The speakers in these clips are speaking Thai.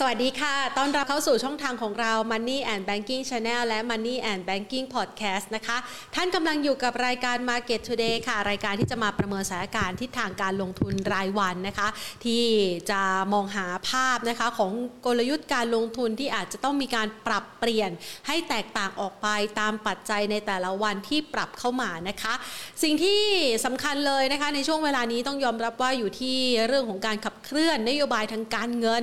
สวัสดีค่ะ ต้อนรับเข้าสู่ช่องทางของเรา Money and Banking Channel และ Money and Banking Podcast นะคะ ท่านกำลังอยู่กับรายการ Market Today ค่ะ รายการที่จะมาประเมินสถานการณ์ทิศทางการลงทุนรายวันนะคะ ที่จะมองหาภาพนะคะของกลยุทธ์การลงทุนที่อาจจะต้องมีการปรับเปลี่ยนให้แตกต่างออกไปตามปัจจัยในแต่ละวันที่ปรับเข้ามานะคะ สิ่งที่สำคัญเลยนะคะในช่วงเวลานี้ต้องยอมรับว่าอยู่ที่เรื่องของการขับเคลื่อนนโยบายทางการเงิน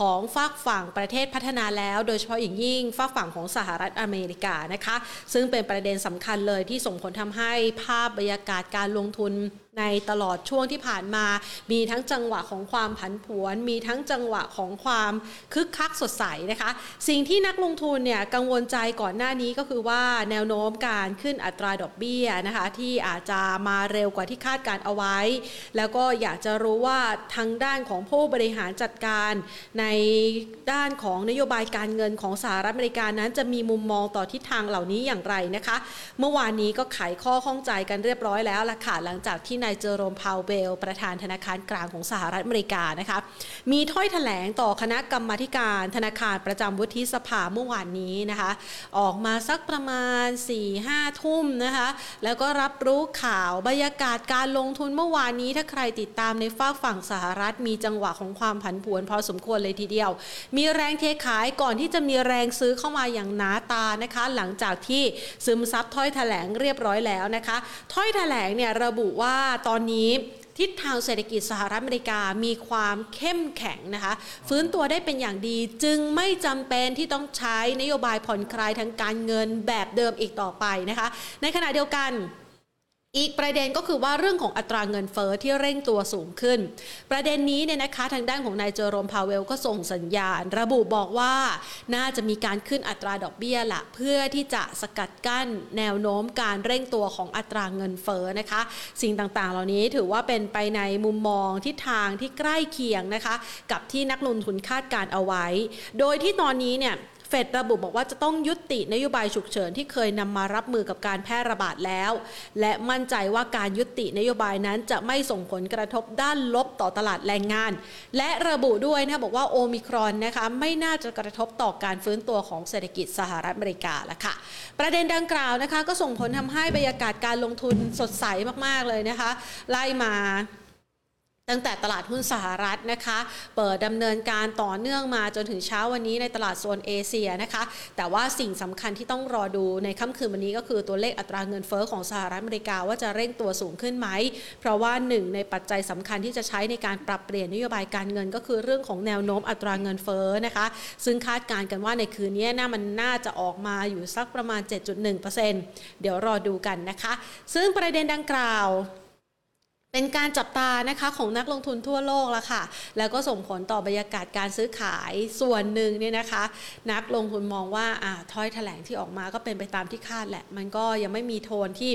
ของฝากฝั่งประเทศพัฒนาแล้ว โดยเฉพาะอย่างยิ่งฝากฝั่งของสหรัฐอเมริกานะคะ ซึ่งเป็นประเด็นสำคัญเลยที่ส่งผลทำให้ภาพบรรยากาศการลงทุน ในตลอดช่วงที่ผ่านมา มีทั้งจังหวะของความผันผวน มีทั้งจังหวะของความคึกคักสดใสนะคะ สิ่งที่นักลงทุนเนี่ยกังวลใจก่อนหน้านี้ก็คือว่าแนวโน้มการขึ้นอัตราดอกเบี้ยนะคะที่อาจจะมาเร็วกว่าที่คาดการเอาไว้ แล้วก็อยากจะรู้ว่าทางด้านของผู้บริหารจัดการ ในด้านของนโยบายการเงินของสหรัฐอเมริกานั้นจะมีมุมมองต่อทิศทางเหล่านี้อย่างไรนะคะ เมื่อวานนี้ก็ไขข้อข้องใจกันเรียบร้อยแล้วล่ะค่ะหลังจากที่นายเจอโรมพาวเบลประธานธนาคารกลางของสหรัฐอเมริกานะคะมีถ้อยแถลงต่อคณะกรรมาการธนาคารประจำวุฒิสภาเมื่อวานนี้นะคะออกมาสักประมาณ4-5ทุ่มนะคะแล้วก็รับรู้ข่าวบรรยากาศการลงทุนเมื่อวานนี้ ถ้าใครติดตามในฝากฝั่งสหรัฐ มีจังหวะของความผันผวนพอสมควรเลยทีเดียว มีแรงเทขายก่อนที่จะมีแรงซื้อเข้ามาอย่างหนาตานะคะ หลังจากที่ซึมซับถ้อยแถลงเรียบร้อยแล้วนะคะ ถ้อยแถลงเนี่ยระบุว่าตอนนี้ทิศทางเศรษฐกิจสหรัฐอเมริกามีความเข้มแข็งนะคะ ฟื้นตัวได้เป็นอย่างดีจึงไม่จำเป็นที่ต้องใช้นโยบายผ่อนคลายทางการเงินแบบเดิมอีกต่อไปนะคะ ในขณะเดียวกัน อีกประเด็นก็คือว่าเรื่องของอัตราเงินเฟอ้อที่เร่งตัวสูงขึ้น ประเด็นนี้เนี่ยนะคะทางด้านของนายเจอโรมพาเวลก็ส่งสัญญาณ ระบุบอกว่าน่าจะมีการขึ้นอัตราดอกเบี้ยละเพื่อที่จะสกัดกั้นแนวโน้มการเร่งตัวของอัตราเงินเฟอ้อนะคะ สิ่งต่างๆ เหล่านี้ถือว่าเป็นไปในมุมมองทิศทางที่ใกล้เคียงนะคะ กับที่นักลงทุนคาดการเอาไว้ โดยที่ตอนนี้เนี่ย เฟดระบุบอกว่าจะต้องยุตินโยบายฉุกเฉินที่เคยนำมารับมือกับการแพร่ระบาดแล้ว และมั่นใจว่าการยุตินโยบายนั้นจะไม่ส่งผลกระทบด้านลบต่อตลาดแรงงาน และระบุด้วยนะบอกว่าโอมิครอนนะคะไม่น่าจะกระทบต่อการฟื้นตัวของเศรษฐกิจสหรัฐอเมริกาละค่ะ ประเด็นดังกล่าวนะคะก็ส่งผลทำให้บรรยากาศการลงทุนสดใสมากๆเลยนะคะ ไล่มา ตั้งแต่ตลาดหุ้นสหรัฐนะคะ เปิดดำเนินการต่อเนื่องมาจนถึงเช้าวันนี้ในตลาดโซนเอเชียนะคะ แต่ว่าสิ่งสำคัญที่ต้องรอดูในค่ำคืนวันนี้ก็คือตัวเลขอัตราเงินเฟอ้อของสหรัฐอเมริกาว่าจะเร่งตัวสูงขึ้นไหม เพราะว่าหนึ่งในปัจจัยสำคัญที่จะใช้ในการปรับเปลี่ยนนโยบายการเงินก็คือเรื่องของแนวโน้มอัตราเงินเฟอ้อนะคะ ซึ่งคาดการณ์กันว่าในคืนนี้น่ามันน่าจะออกมาอยู่สักประมาณ 7.1%เดี๋ยวรอดูกันนะคะ ซึ่งประเด็นดังกล่าว เป็นการจับตานะคะของนักลงทุนทั่วโลกแล้วค่ะ แล้วก็ส่งผลต่อบรรยากาศการซื้อขายส่วนหนึ่งเนี่ยนะคะ นักลงทุนมองว่าอ่าถ้อยแถลงที่ออกมาก็เป็นไปตามที่คาดแหละ มันก็ยังไม่มีโทนที่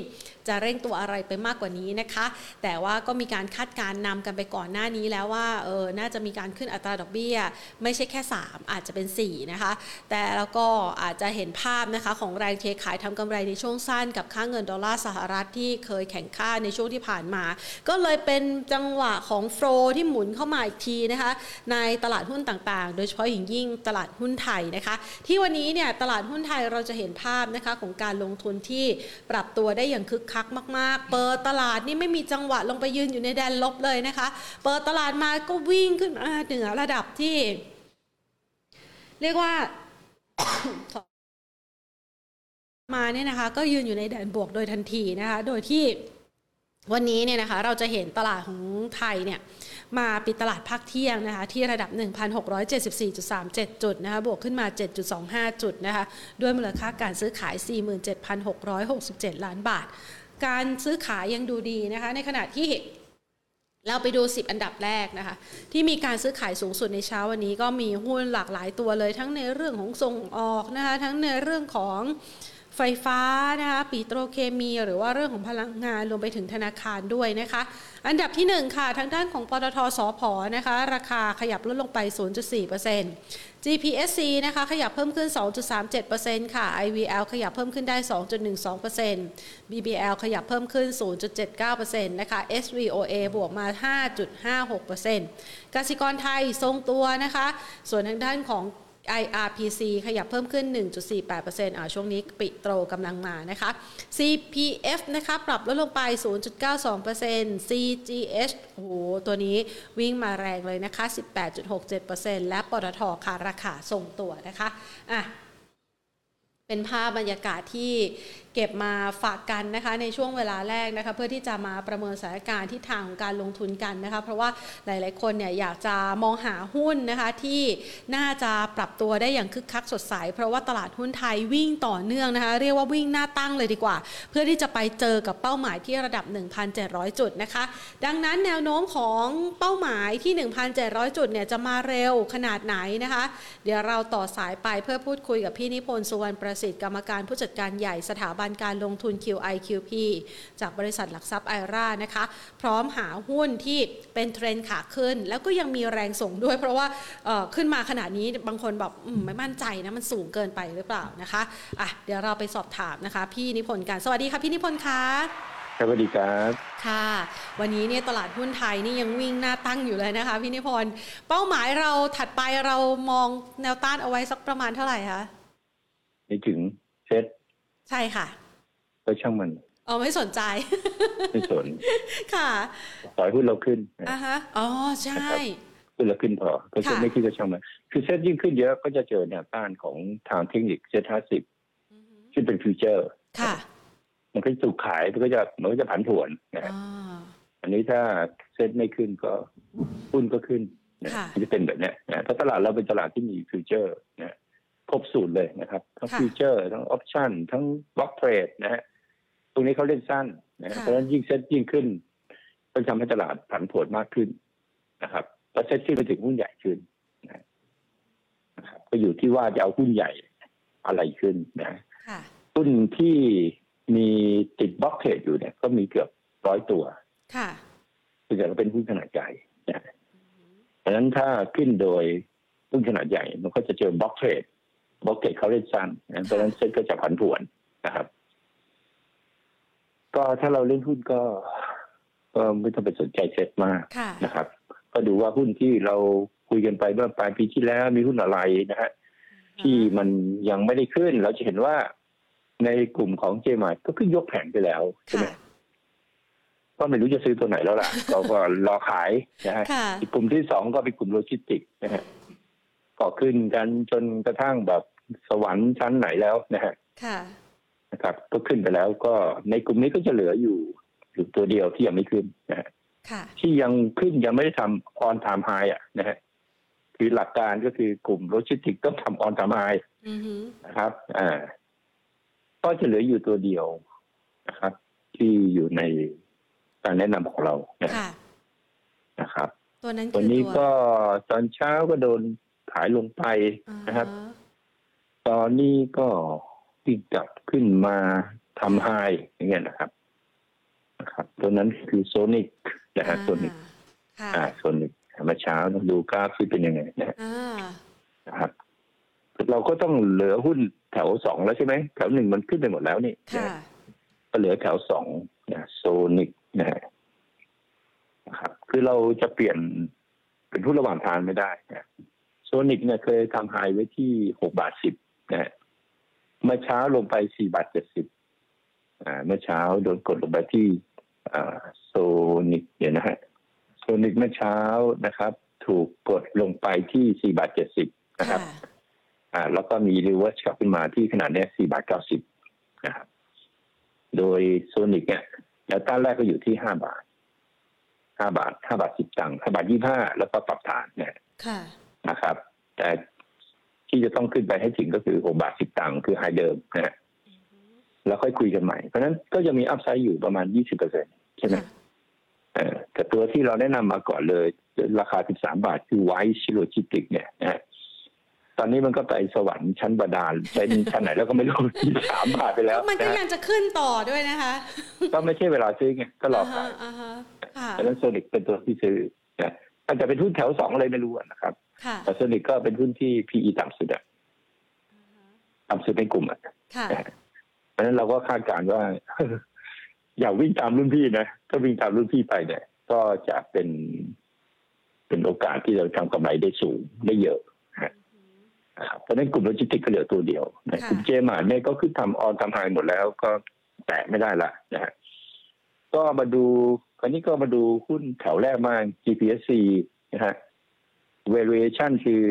จะเร่งตัวอะไรไปมากกว่านี้นะคะ แต่ว่าก็มีการคาดการนำกันไปก่อนหน้านี้แล้วว่าเออน่าจะมีการขึ้นอัตราดอกเบี้ย ไม่ใช่แค่ 3 อาจจะเป็น 4 นะคะ แต่แล้วก็อาจจะเห็นภาพนะคะของแรงเทขายทำกำไรในช่วงสั้นกับค่าเงินดอลลาร์สหรัฐที่เคยแข่งค่าในช่วงที่ผ่านมาก็เลยเป็นจังหวะของโฟลที่หมุนเข้ามาอีกทีนะคะในตลาดหุ้นต่างๆ โดยเฉพาะอย่างยิ่งตลาดหุ้นไทยนะคะ ที่วันนี้เนี่ยตลาดหุ้นไทยเราจะเห็นภาพนะคะของการลงทุนที่ปรับตัวได้อย่างคึกคักมาก ๆ เปิดตลาดนี่ไม่มีจังหวะลงไปยืนอยู่ในแดนลบเลยนะคะ เปิดตลาดมาก็วิ่งขึ้นมาเหนือระดับที่ เรียกว่ามาเนี่ยนะคะ ก็ยืนอยู่ในแดนบวกโดยทันทีนะคะ โดยที่ วันนี้เนี่ยนะคะเราจะเห็นตลาดของไทยเนี่ยมาปิดตลาดภาคเที่ยงนะคะที่ระดับ 1,674.37 จุดนะคะบวกขึ้นมา 7.25 จุดนะคะด้วยมูลค่าการซื้อขาย 47,667 ล้านบาท การซื้อขายยังดูดีนะคะในขณะที่เราไปดู 10 อันดับแรกนะคะที่มีการซื้อขายสูงสุดในเช้าวันนี้ก็มีหุ้นหลากหลายตัวเลยทั้งในเรื่องของส่งออกนะคะทั้งในเรื่องของ ไฟฟ้านะคะปิโตรเคมีหรือว่าเรื่องของพลังงานรวมไปถึงธนาคารด้วยนะคะ อันดับที่ 1 ค่ะ ทางด้านของปตทสอพนะคะ ราคาขยับลดลงไป 0.4% GPSC นะคะขยับเพิ่มขึ้น 2.37%ค่ะ IVL ขยับเพิ่มขึ้นได้ 2.12% BBL ขยับเพิ่มขึ้น 0.79%นะคะ SVOA บวกมา 5.56%กสิกรไทยทรงตัวนะคะ ส่วนทางด้านของ IRPC ขยับเพิ่มขึ้น 1.48%อ่าช่วงนี้ปิโตรกำลังมานะคะ CPF นะคะปรับลดลงไป 0.92% CGH โอ้โหตัวนี้วิ่งมาแรงเลยนะคะ 18.67%และปตทค่ะราคาทรงตัวนะคะอะเป็นภาพบรรยากาศที่เก็บมาฝากกันนะคะในช่วงเวลาแรกนะคะเพื่อที่จะมาประเมินสถานการณ์ที่ทางของการลงทุนกันนะคะเพราะว่าหลาย ๆ คนเนี่ยอยากจะมองหาหุ้นนะคะที่น่าจะปรับตัวได้อย่างคึกคักสดใส เพราะว่าตลาดหุ้นไทยวิ่งต่อเนื่องนะคะเรียกว่าวิ่งหน้าตั้งเลยดีกว่า เพื่อที่จะไปเจอกับเป้าหมายที่ระดับ 1,700 จุดนะคะดังนั้นแนวโน้มของเป้าหมายที่ 1,700 จุดเนี่ยจะมาเร็วขนาดไหนนะคะ เดี๋ยวเราต่อสายไปเพื่อพูดคุยกับพี่นิพนธ์สุวรรณประสิทธิ์กรรมการผู้จัดการใหญ่สถาบันการลงทุน QIQP จากบริษัทหลักทรัพย์ไอรานะคะ พร้อมหาหุ้นที่เป็นเทรนขาขึ้น แล้วก็ยังมีแรงส่งด้วย เพราะว่าขึ้นมาขนาดนี้บางคนแบบไม่มั่นใจนะมันสูงเกินไปหรือเปล่านะคะอะเดี๋ยวเราไปสอบถามนะคะ พี่นิพนธ์กันสวัสดีค่ะพี่นิพนธ์คะสวัสดีครับค่ะ วันนี้เนี่ยตลาดหุ้นไทยนี่ยังวิ่งหน้าตั้งอยู่เลยนะคะพี่นิพนธ์เป้าหมายเราถัดไปเรามองแนวต้านเอาไว้สักประมาณเท่าไหร่คะไม่ถึงเซต ใช่ค่ะก็ช่างมันอ๋อไม่สนใจ ไม่สน ค่ะปล่อยหุ้นเราขึ้นอ่าฮะอ๋อใช่หุ้นเราขึ้นพอก็จะไม่ขึ้นก็ช่างมันคือเซ็ตยิ่งขึ้นเยอะก็จะเจอแนวต้านของทางเทคนิคเซ็ตห้าสิบซึ่งเป็น future ค่ะ มันก็ถูกขายมันก็จะมันก็จะผันผวนนะอันนี้ถ้าเซ็ตไม่ขึ้นก็หุ้นก็ขึ้นนะจะเป็นแบบนี้นะถ้าตลาดเราเป็นตลาดที่มี future นะ ครบสูตรเลยนะครับ ทั้ง future ทั้ง option ทั้ง block trade นะฮะตรงนี้เขาเล่นสั้นนะเพราะฉะนั้นยิ่งเซ็ตยิ่งขึ้นก็ทำให้ตลาดผันผวนมากขึ้นนะครับแล้วเซ็ตขึ้นไปถึงหุ้นใหญ่ขึ้นนะครับก็อยู่ที่ว่าจะเอาหุ้นใหญ่อะไรขึ้นนะหุ้นที่มีติด block trade อยู่เนี่ย ก็มีเกือบร้อยตัว ค่ะส่วนใหญ่ก็เป็นหุ้นขนาดใหญ่นะเพราะฉะนั้นถ้าขึ้นโดยหุ้นขนาดใหญ่มันก็จะเจอ block trade block trade เขาเล่นสั้นเพราะฉะนั้นเซ็ตก็จะผันผวนนะครับ ก็ถ้าเราเล่นหุ้นก็ ก็ไม่ต้องไปสนใจเซ็ตมากนะครับ ก็ดูว่าหุ้นที่เราคุยกันไปเมื่อปลายปีที่แล้วมีหุ้นอะไรนะฮะที่มันยังไม่ได้ขึ้น เราจะเห็นว่าในกลุ่มของเจมาร์ทก็ขึ้นยกแผงไปแล้วใช่ไหมก็ไม่รู้จะซื้อตัวไหนแล้วล่ะเราก็รอขายนะฮะอีกกลุ่มที่สองก็เป็นกลุ่มโลจิสติกนะฮะก็ขึ้นกันจนกระทั่งแบบ สวรรค์ชั้นไหนแล้วนะฮะนะครับ ก็ขึ้นไปแล้วก็ในกลุ่มนี้ก็จะเหลืออยู่อยู่ตัวเดียวที่ยังไม่ขึ้นนะฮะที่ยังขึ้นยังไม่ได้ทำ all time high อะนะฮะคือหลักการก็คือกลุ่มโลจิสติกต้องทำ all time high นะครับ อ่า ก็จะเหลืออยู่ตัวเดียวนะครับ ที่อยู่ในการแนะนำของเรานะนะครับ ตัวนั้นตัวนี้ก็ตอนเช้าก็โดนขายลงไปนะครับ ตอนนี้ก็ดีดกลับขึ้นมาทำ highอย่างเงี้ยนะครับ นะครับ ตัวนั้นคือโซนิกนะฮะโซนิกอ่าโซนิกเมื่อเช้าต้องดูกราฟที่เป็นยังไงนะครับเราก็ต้องเหลือหุ้นแถวสองแล้วใช่ไหมแถวหนึ่งมันขึ้นไปหมดแล้วนี่ก็เหลือแถวสองนะโซนิกนะครับ คือเราจะเปลี่ยนเป็นหุ้นระหว่างทางไม่ได้นะโซนิกเนี่ยเคยทำ high ไว้ที่หกบาทสิบ นะเมื่อเช้าลงไปสี่บาทเจ็ดสิบอ่าเมื่อเช้าโดนกดลงไปที่อ่าโซนิกเนี่ยนะฮะโซนิกเมื่อเช้านะครับ ถูกกดลงไปที่สี่บาทเจ็ดสิบนะครับอ่าแล้วก็มี reverse กลับขึ้นมาที่ขณะนี้สี่บาทเก้าสิบนะครับโดยโซนิกเนี่ยแนวต้านแรกก็อยู่ที่ห้าบาทห้าบาทห้าบาทสิบตังค์ห้าบาทยี่ห้าแล้วก็ปรับฐานเนี่ยนะครับ แต่ ที่จะต้องขึ้นไปให้ถึงก็คือหกบาทสิบตังค์คือไฮเดิมนะฮะแล้วค่อยคุยกันใหม่ เพราะนั้นก็จะมีอัพไซด์อยู่ประมาณยี่สิบเปอร์เซ็นใช่ไหมแต่ตัวที่เราแนะนำมาก่อนเลย ราคาสิบสามบาทคือไวชิโลจิติกเนี่ยนะตอนนี้มันก็ไปสวรรค์ชั้นบาดาลเป็นชั้นไหนแล้วก็ไม่รู้ที่สามบาทไปแล้ว มันก็ยังจะขึ้นต่อด้วยนะคะ ก็ไม่ใช่เวลาซื้อไงก็รออ่าขาฮะยอ่าฮะค่ะดังนั้นโซนิกเป็นตัวที่ซื้อนะ อาจจะเป็นหุ้นแถวสองอะไรไม่รู้อะนะครับค่ะแต่โซนิกก็เป็นหุ้นที่ PE ต่ำสุดอะต่ำสุดในกลุ่มอะค่ะเพราะฉะนั้นเราก็คาดการณ์ว่า อย่าวิ่งตามรุ่นพี่นะถ้าวิ่งตามรุ่นพี่ไปเนี่ย ก็จะเป็น เป็นโอกาสที่เราทำกำไรได้สูงได้เยอะนะครับเพราะฉะนั้นกลุ่มโลจิสติกส์ก็เหลือตัวเดียวนะค่ะกลุ่มเจมาร์ทเนี่ยก็ขึ้นทำ all time high หมดแล้วก็แตะไม่ได้ละนะฮะก็มาดู คราวนี้ก็มาดูหุ้นแถวแรกมาก GPSC นะฮะ valuation คือ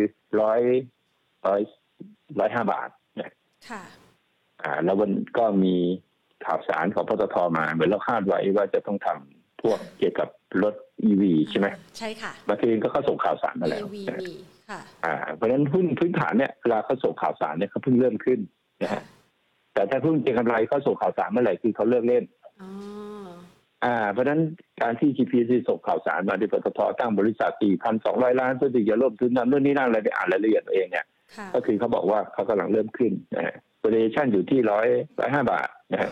ร้อยร้อยร้อยห้าบาทนะค่ะ อ่า แล้ววันก็มีข่าวสารของปตทมา เหมือนเราคาดไว้ว่าจะต้องทำพวกเกี่ยวกับรถ EV ใช่ไหมใช่ค่ะบางทีก็เขาส่งข่าวสารมาแล้ว EV นะมีค่ะ อ่า เพราะฉะนั้นหุ้นพื้นฐานเนี่ยเวลาเขาส่งข่าวสารเนี่ยเขาเพิ่งเริ่มขึ้นนะฮะแต่ถ้าหุ้นเก็งกำไรเขาส่งข่าวสารเมื่อไหร่คือเขาเลิกเล่นอ๋อ อ่าเพราะฉะนั้นการที่ GPC ส่งข่าวสารมาที่ปตทตั้งบริษัท 4,200 ล้านเพื่อที่จะร่วมทุนนำเรื่องนี้นั่นอะไรไปอ่านรายละเอียดตัวเองเนี่ยค่ะก็คือเขาบอกว่าเขากำลังเริ่มขึ้นนะฮะ valuation อยู่ที่ร้อยร้อยห้าบาทนะฮะ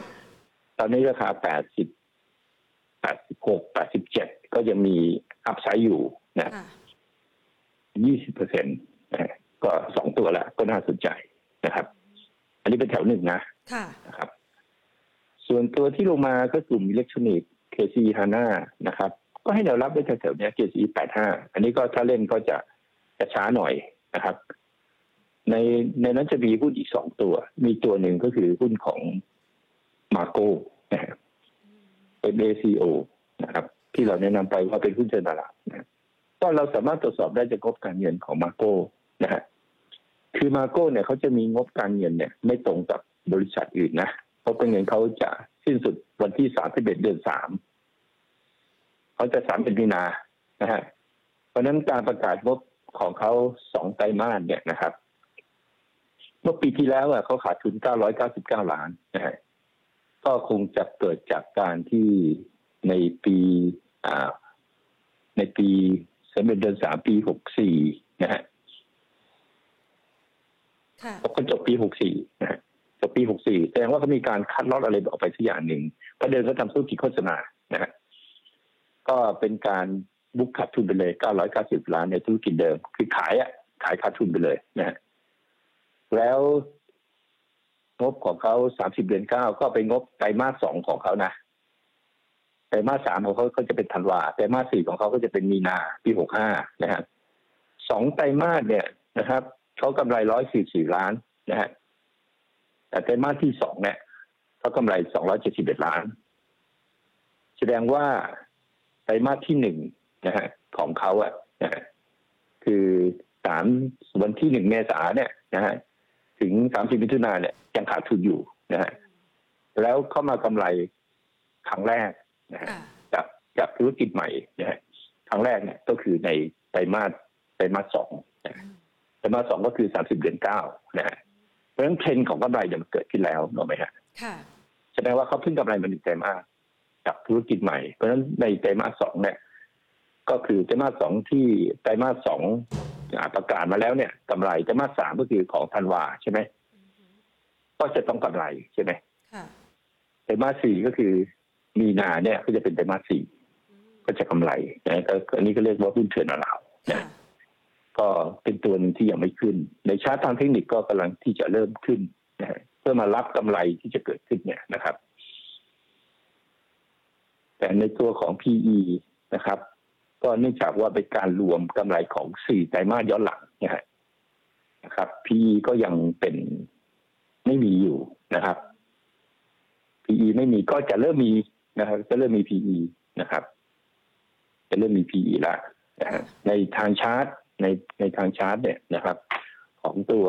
ตอนนี้ราคาแปดสิบแปดสิบหกแปดสิบเจ็ดก็ยังมีอัพไซด์อยู่นะค่ะยี่สิบเปอร์เซ็นต์ก็สองตัวแล้วก็น่าสนใจนะครับ อันนี้เป็นแถวหนึ่งนะค่ะนะครับ ส่วนตัวที่ลงมาก็กลุ่มอิเล็กทรอนิกส์ KC HANA นะครับ ก็ให้แนวรับไว้แถวๆเนี้ KC 85 อันนี้ก็ถ้าเล่นก็จะจะช้าหน่อยนะครับ ในในนั้นจะมีหุ้นอีกสองตัว มีตัวหนึ่งก็คือหุ้นของมาโก้นะครับ MACO นะครับ ที่เราแนะนำไปว่าเป็นหุ้นเชิงตลาดนะก็เราสามารถตรวจสอบได้จากงบการเงินของมาโก้นะฮะคือมาโก้เนี่ยเขาจะมีงบการเงินเนี่ย ไม่ตรงกับบริษัทอื่นนะเพราะเป็นเงินเขาจะสิ้นสุดวันที่สามสิบเอ็ดเดือนสาม เขาจะสามเป็นมีนานะฮะเพราะฉะนั้นการประกาศงบของเขาสองไตรมาสเนี่ยนะครับ เมื่อปีที่แล้วอะเขาขาดทุน999ล้านนะฮะก็คงจะเกิดจากการที่ในปีอ่าในปีสมเดือนสามปีหกสี่นะฮะค่ะก็จบปีหกสี่นะฮะจบปีหกสี่แสดงว่าเขามีการคัดลอตอะไรออกไปสักอย่างหนึ่งประเด็นเขาทำธุรกิจโฆษณานะฮะ ก็เป็นการบุกขาดทุนไปเลยเก้าร้อยเก้าสิบล้านในธุรกิจเดิม คือขายอะ ขายขาดทุนไปเลยนะฮะแล้วงบของเขาสามสิบเดือนเก้าก็เป็นงบไตรมาสสองของเขานะ ไตรมาสสามของเขาก็จะเป็นธันวา ไตรมาสสี่ของเขาก็จะเป็นมีนาปีหกห้านะฮะสองไตรมาสเนี่ยนะครับ เขากำไรร้อยสี่สี่ล้านนะฮะ แต่ไตรมาสที่สองเนี่ยเขากำไรสองร้อยเจ็ดสิบเอ็ดล้าน แสดงว่า ไตรมาสที่หนึ่งนะฮะของเขาอะนะฮะคือสามวันที่หนึ่งเมษาเนี่ยนะฮะถึงสามสิบมิถุนาเนี่ยยังขาดทุนอยู่นะฮะแล้วเข้ามากำไรครั้งแรกนะฮะค่ะจากจากธุรกิจใหม่นะฮะครั้งแรกเนี่ยก็คือในไตรมาสไตรมาสสองนะฮะไตรมาสสองก็คือสามสิบเดือนเก้านะฮะเพราะฉะนั้นเทรนด์ของกำไรเนี่ยมันเกิดขึ้นแล้วถูกไหมฮะค่ะแสดงว่าเขาเพิ่งกำไรมาหนึ่งไตรมาส จากธุรกิจใหม่ เพราะฉะนั้นในไตรมาสสองเนี่ย ก็คือไตรมาสสองที่ไตรมาสสองอ่าประกาศมาแล้วเนี่ยกำไรไตรมาสสามก็คือของธันวาใช่ไหมก็จะต้องกำไรใช่ไหมค่ะไตรมาสสี่ก็คือมีนาเนี่ยก็จะเป็นไตรมาสสี่ก็จะกำไรนะก็อันนี้ก็เรียกว่าหุ้นเถื่อนเรานะค่ะก็เป็นตัวหนึ่งที่ยังไม่ขึ้น ในชาร์ตทางเทคนิคก็กำลังที่จะเริ่มขึ้นนะฮะเพื่อมารับกำไรที่จะเกิดขึ้นเนี่ยนะครับ แต่ในตัวของ PE นะครับ ก็เนื่องจากว่าเป็นการรวมกำไรของสี่ไตรมาสย้อนหลังนะครับ PE ก็ยังเป็นไม่มีอยู่นะครับ PE ไม่มีก็จะเริ่มมีนะครับ จะเริ่มมี PE นะครับ จะเริ่มมี PE ละนะฮะในทางชาร์ตในในทางชาร์ตเนี่ยนะครับ ของตัว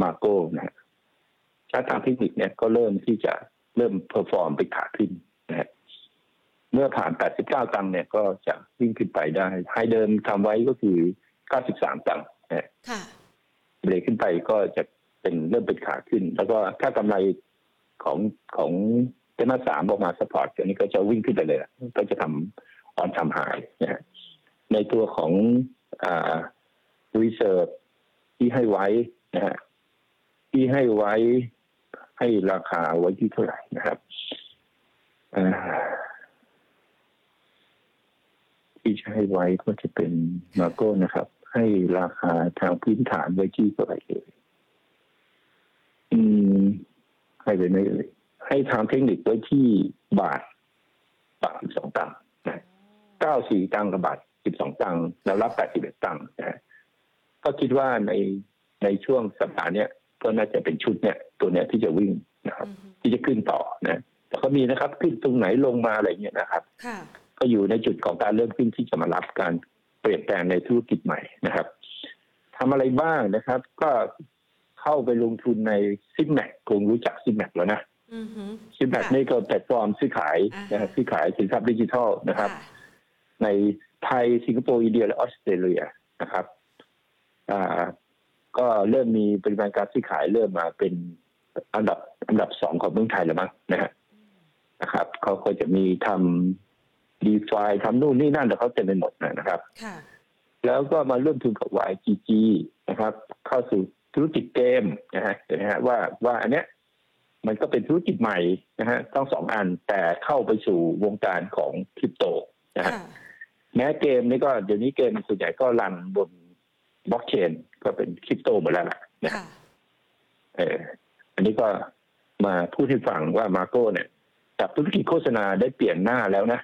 มาโก้นะฮะชาร์ตทางเทคนิคเนี่ยก็เริ่มที่จะเริ่ม perform ไปขาขึ้นนะฮะ เมื่อผ่าน 89 ตังค์เนี่ยก็จะวิ่งขึ้นไปได้ high เดิมทำไว้ก็คือ 93 ตังค์นะฮะค่ะเบรกขึ้นไปก็จะเป็นเริ่มเป็นขาขึ้น แล้วก็ถ้ากำไรของของไตรมาสสามออกมา support อันนี้ก็จะวิ่งขึ้นไปเลยอะก็จะทำออนทำหายนะฮะในตัวของอ่ารีเซิร์ฟที่ให้ไว้นะฮะที่ให้ไว้ให้ราคาไว้ที่เท่าไหร่นะครับ ที่ใช้ไว้ก็จะเป็นมาโก้นะครับ ให้ราคาทางพื้นฐานไว้ที่เท่าไหร่เลยอืมให้ไปไม่เลยให้ทางเทคนิคไว้ที่บาทบาทสิบสองตังค์นะเก้าสี่ตังค์กับบาทสิบสองตังค์แล้วรับแปดสิบเอ็ดตังค์นะก็คิดว่าในในช่วงสัปดาห์เนี้ยก็น่าจะเป็นชุดเนี้ยตัวเนี้ยที่จะวิ่งนะครับ ที่จะขึ้นต่อนะแต่ก็มีนะครับ ขึ้นตรงไหนลงมาอะไรเงี้ยนะครับ ก็อยู่ในจุดของการเริ่มขึ้นที่จะมารับการเปลี่ยนแปลงในธุรกิจใหม่นะครับทำอะไรบ้างนะครับ ก็เข้าไปลงทุนใน Zipmex คงรู้จัก Zipmex แล้วนะ Zipmex นี่ก็แพลตฟอร์มซื้อขายนะครับซื้อขายสินทรัพย์ดิจิทัลนะครับ ในไทยสิงคโปร์อินเดียและออสเตรเลียนะครับอ่าก็เริ่มมีปริมาณการซื้อขายเริ่มมาเป็นอันดับอันดับสองของเมืองไทยแล้วมั้งนะฮะนะครับเขาก็จะมีทำ DeFi ทำนู่นนี่นั่นแต่เขาเต็มไปหมดนะครับแล้วก็มาเริ่มทุนกับ YGG นะครับ เข้าสู่ธุรกิจเกมนะฮะเห็นไหมฮะว่าว่าอันเนี้ยมันก็เป็นธุรกิจใหม่นะฮะต้องสองอันแต่เข้าไปสู่วงการของคริปโตนะฮะแม้เกมนี้ก็เดี๋ยวนี้เกมส่วนใหญ่ก็รันบนบล็อกเชน ก็เป็นคริปโตหมดแล้วล่ะนะเอออันนี้ก็มาพูดให้ฟังว่ามาโก้เนี่ยจากธุรกิจโฆษณาได้เปลี่ยนหน้าแล้วนะ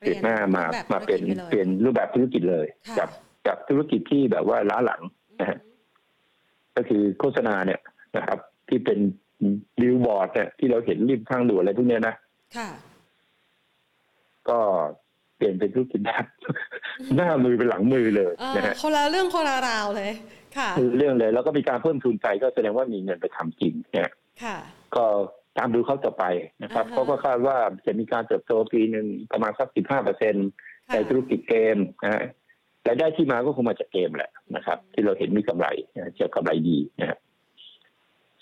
เปลี่ยนหน้ามามาเป็นเปลี่ยนรูปแบบธุรกิจเลยจากจากธุรกิจที่แบบว่าล้าหลังนะฮะก็คือโฆษณาเนี่ยนะครับ ที่เป็นบิลบอร์ดเนี่ยที่เราเห็นริมทางด่วนอะไรพวกนี้นะก็เปลี่ยนเป็นธุรกิจแบบหน้ามือเป็นหลังมือเลยนะฮะคนละเรื่องคนละราวเลย ค่ะเรื่องเลย แล้วก็มีการเพิ่มทุนใจก็แสดงว่ามีเงินไปทำจริงเนี่ยค่ะก็ ตามดูเขาต่อไปนะครับเขาก็คาดว่าจะมีการเติบโตปีหนึ่งประมาณสักสิบห้าเปอร์เซ็นในธุรกิจเกมนะฮะรายได้ที่มาก็คงมาจากเกมแหละนะครับ ที่เราเห็นมีกำไรเจอกำไรดีนะฮะ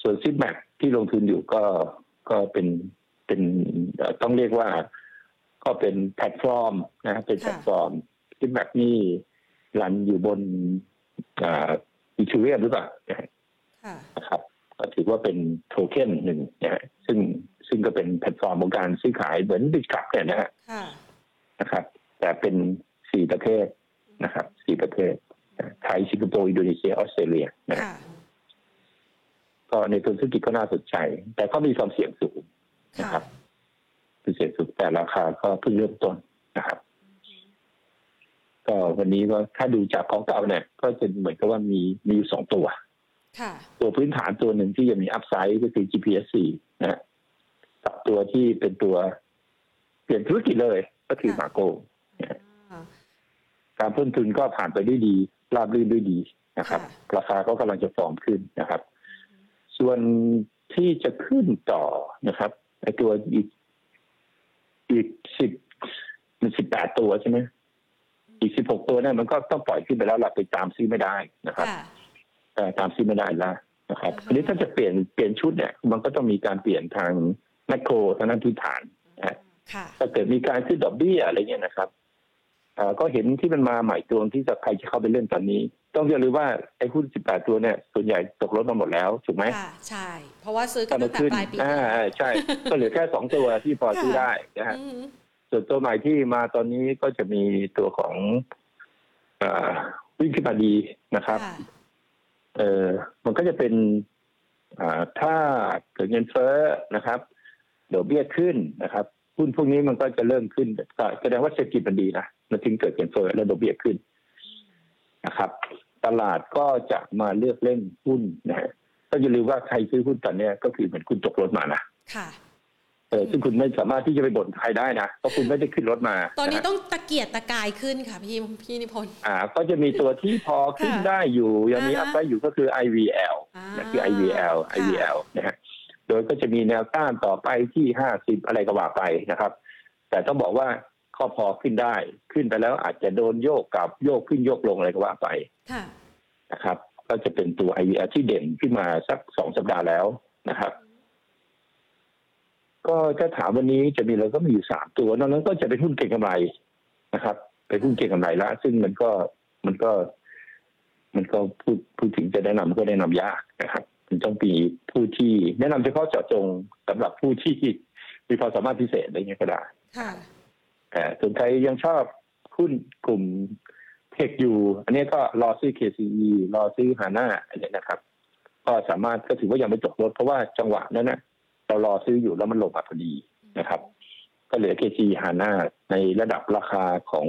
ส่วน Zipmex ที่ลงทุนอยู่ก็ก็เป็นเป็นต้องเรียกว่าก็เป็นแพลตฟอร์มนะเป็นแพลตฟอร์ม Zipmex นี่รันอยู่บน Ethereum หรือเปล่านะครับ ก็ถือว่าเป็นโทเค็นหนึ่งนะฮะซึ่งซึ่งก็เป็นแพลตฟอร์มของการซื้อขายเหมือน Bitkub เนี่ยนะฮะนะครับ แต่เป็นสี่ประเทศนะครับสี่ประเทศไทยสิงคโปร์อินโดนีเซียออสเตรเลียนะก็ในตัวธุรกิจก็น่าสนใจ แต่ก็มีความเสี่ยงสูงนะครับคือเสี่ยงสูงแต่ราคาก็เพิ่งเริ่มต้นนะครับ ก็วันนี้ก็ถ้าดูจากของเก่าเนี่ย ก็จะเหมือนกับว่ามีมีอยู่สองตัว ตัวพื้นฐานตัวหนึ่งที่ยังมีอัพไซด์ก็คือ GPS 4นะกับตัวที่เป็นตัวเปลี่ยนธุรกิจเลย ก็คือมาโกการเพิ่มทุนก็ผ่านไปด้วยดี ราบรื่นด้วยดีนะครับ ราคาก็กำลังจะฟอร์มขึ้นนะครับ ส่วนที่จะขึ้นต่อนะครับไอตัวอีกอีกสิบมันสิบแปดตัวใช่ไหมอีกสิบหกตัวนั่นมันก็ต้องปล่อยขึ้นไปแล้วเราไปตามซื้อไม่ได้นะครับ ตามซื้อไม่ได้แล้วนะครับอันนี้ถ้าจะเปลี่ยนเปลี่ยนชุดเนี่ย มันก็ต้องมีการเปลี่ยนทางแมคโครทางนั้นที่ฐานนะถ้าเกิดมีการขึ้นดอกเบี้ยอะไรเงี้ยนะครับก็เห็นที่มันมาใหม่ตัวที่จะใครจะเข้าไปเล่นตอนนี้ ต้องอย่าลืมว่าไอ้หุ้น 18 ตัวเนี่ยส่วนใหญ่ตกรถมาหมดแล้วถูกไหมใช่ เพราะว่าซื้อกันตั้งแต่ปลายปีอ่าใช่ ก็เหลือแค่สองตัวที่พอซื้อได้นะฮะส่วนตัวใหม่ที่มาตอนนี้ก็จะมีตัวของวิ่งขึ้นมาดีนะครับ เออมันก็จะเป็นถ้าเกิดเงินเฟ้อนะครับดอกเบี้ยขึ้นนะครับหุ้นพวกนี้มันก็จะเริ่มขึ้นก็แสดงว่าเศรษฐกิจมันดีนะมันถึงเกิดเงินเฟ้อและดอกเบี้ยขึ้นนะครับ ตลาดก็จะมาเลือกเล่นหุ้นนะฮะก็อย่าลืมว่าใครซื้อหุ้นตอนนี้ก็คือเหมือนคุณตกรถมานะค่ะ เออซึ่งคุณไม่สามารถที่จะไปบ่นใครได้นะเพราะคุณไม่ได้ขึ้นรถมา ตอนนี้ต้องตะเกียกตะกายขึ้นค่ะพี่พี่นิพนธ์อ่า ก็จะมีตัวที่พอขึ้นได้อยู่ยังมีอัพได้อยู่ก็คือ IVL นะคือ IVL IVL นะฮะโดยก็จะมีแนวต้านต่อไปที่ห้าสิบอะไรก็ว่าไปนะครับ แต่ต้องบอกว่าข้อพอขึ้นได้ขึ้นไปแล้วอาจจะโดนโยกกับโยกขึ้นโยกลงอะไรก็ว่าไปนะครับ ก็จะเป็นตัว IVL ที่เด่นขึ้นมาสักสองสัปดาห์แล้วนะครับ ก็ถ้าถามวันนี้จะมีเราก็มีอยู่สามตัวนอกนั้นก็จะเป็นหุ้นเก่งกำไรนะครับเป็นหุ้นเก่งกำไรละซึ่งมันก็มันก็ มันก็พูดพูดถึงจะแนะนำก็แนะนำยากนะครับมันต้องมีผู้ที่แนะนำเฉพาะเจาะจงสำหรับผู้ที่มีความสามารถพิเศษอะไรเงี้ยก็ได้ค่ะแต่ส่วนใครยังชอบหุ้นกลุ่มเทคอยู่ อันนี้ก็รอซื้อ KCE รอซื้อฮาน่าอะไรนะครับ ก็สามารถก็ถือว่ายังไม่จบรถเพราะว่าจังหวะนั้นนะ เรารอซื้ออยู่แล้วมันลงมาพอดีนะครับ ก็เหลือ KC ฮาน่าในระดับราคาของ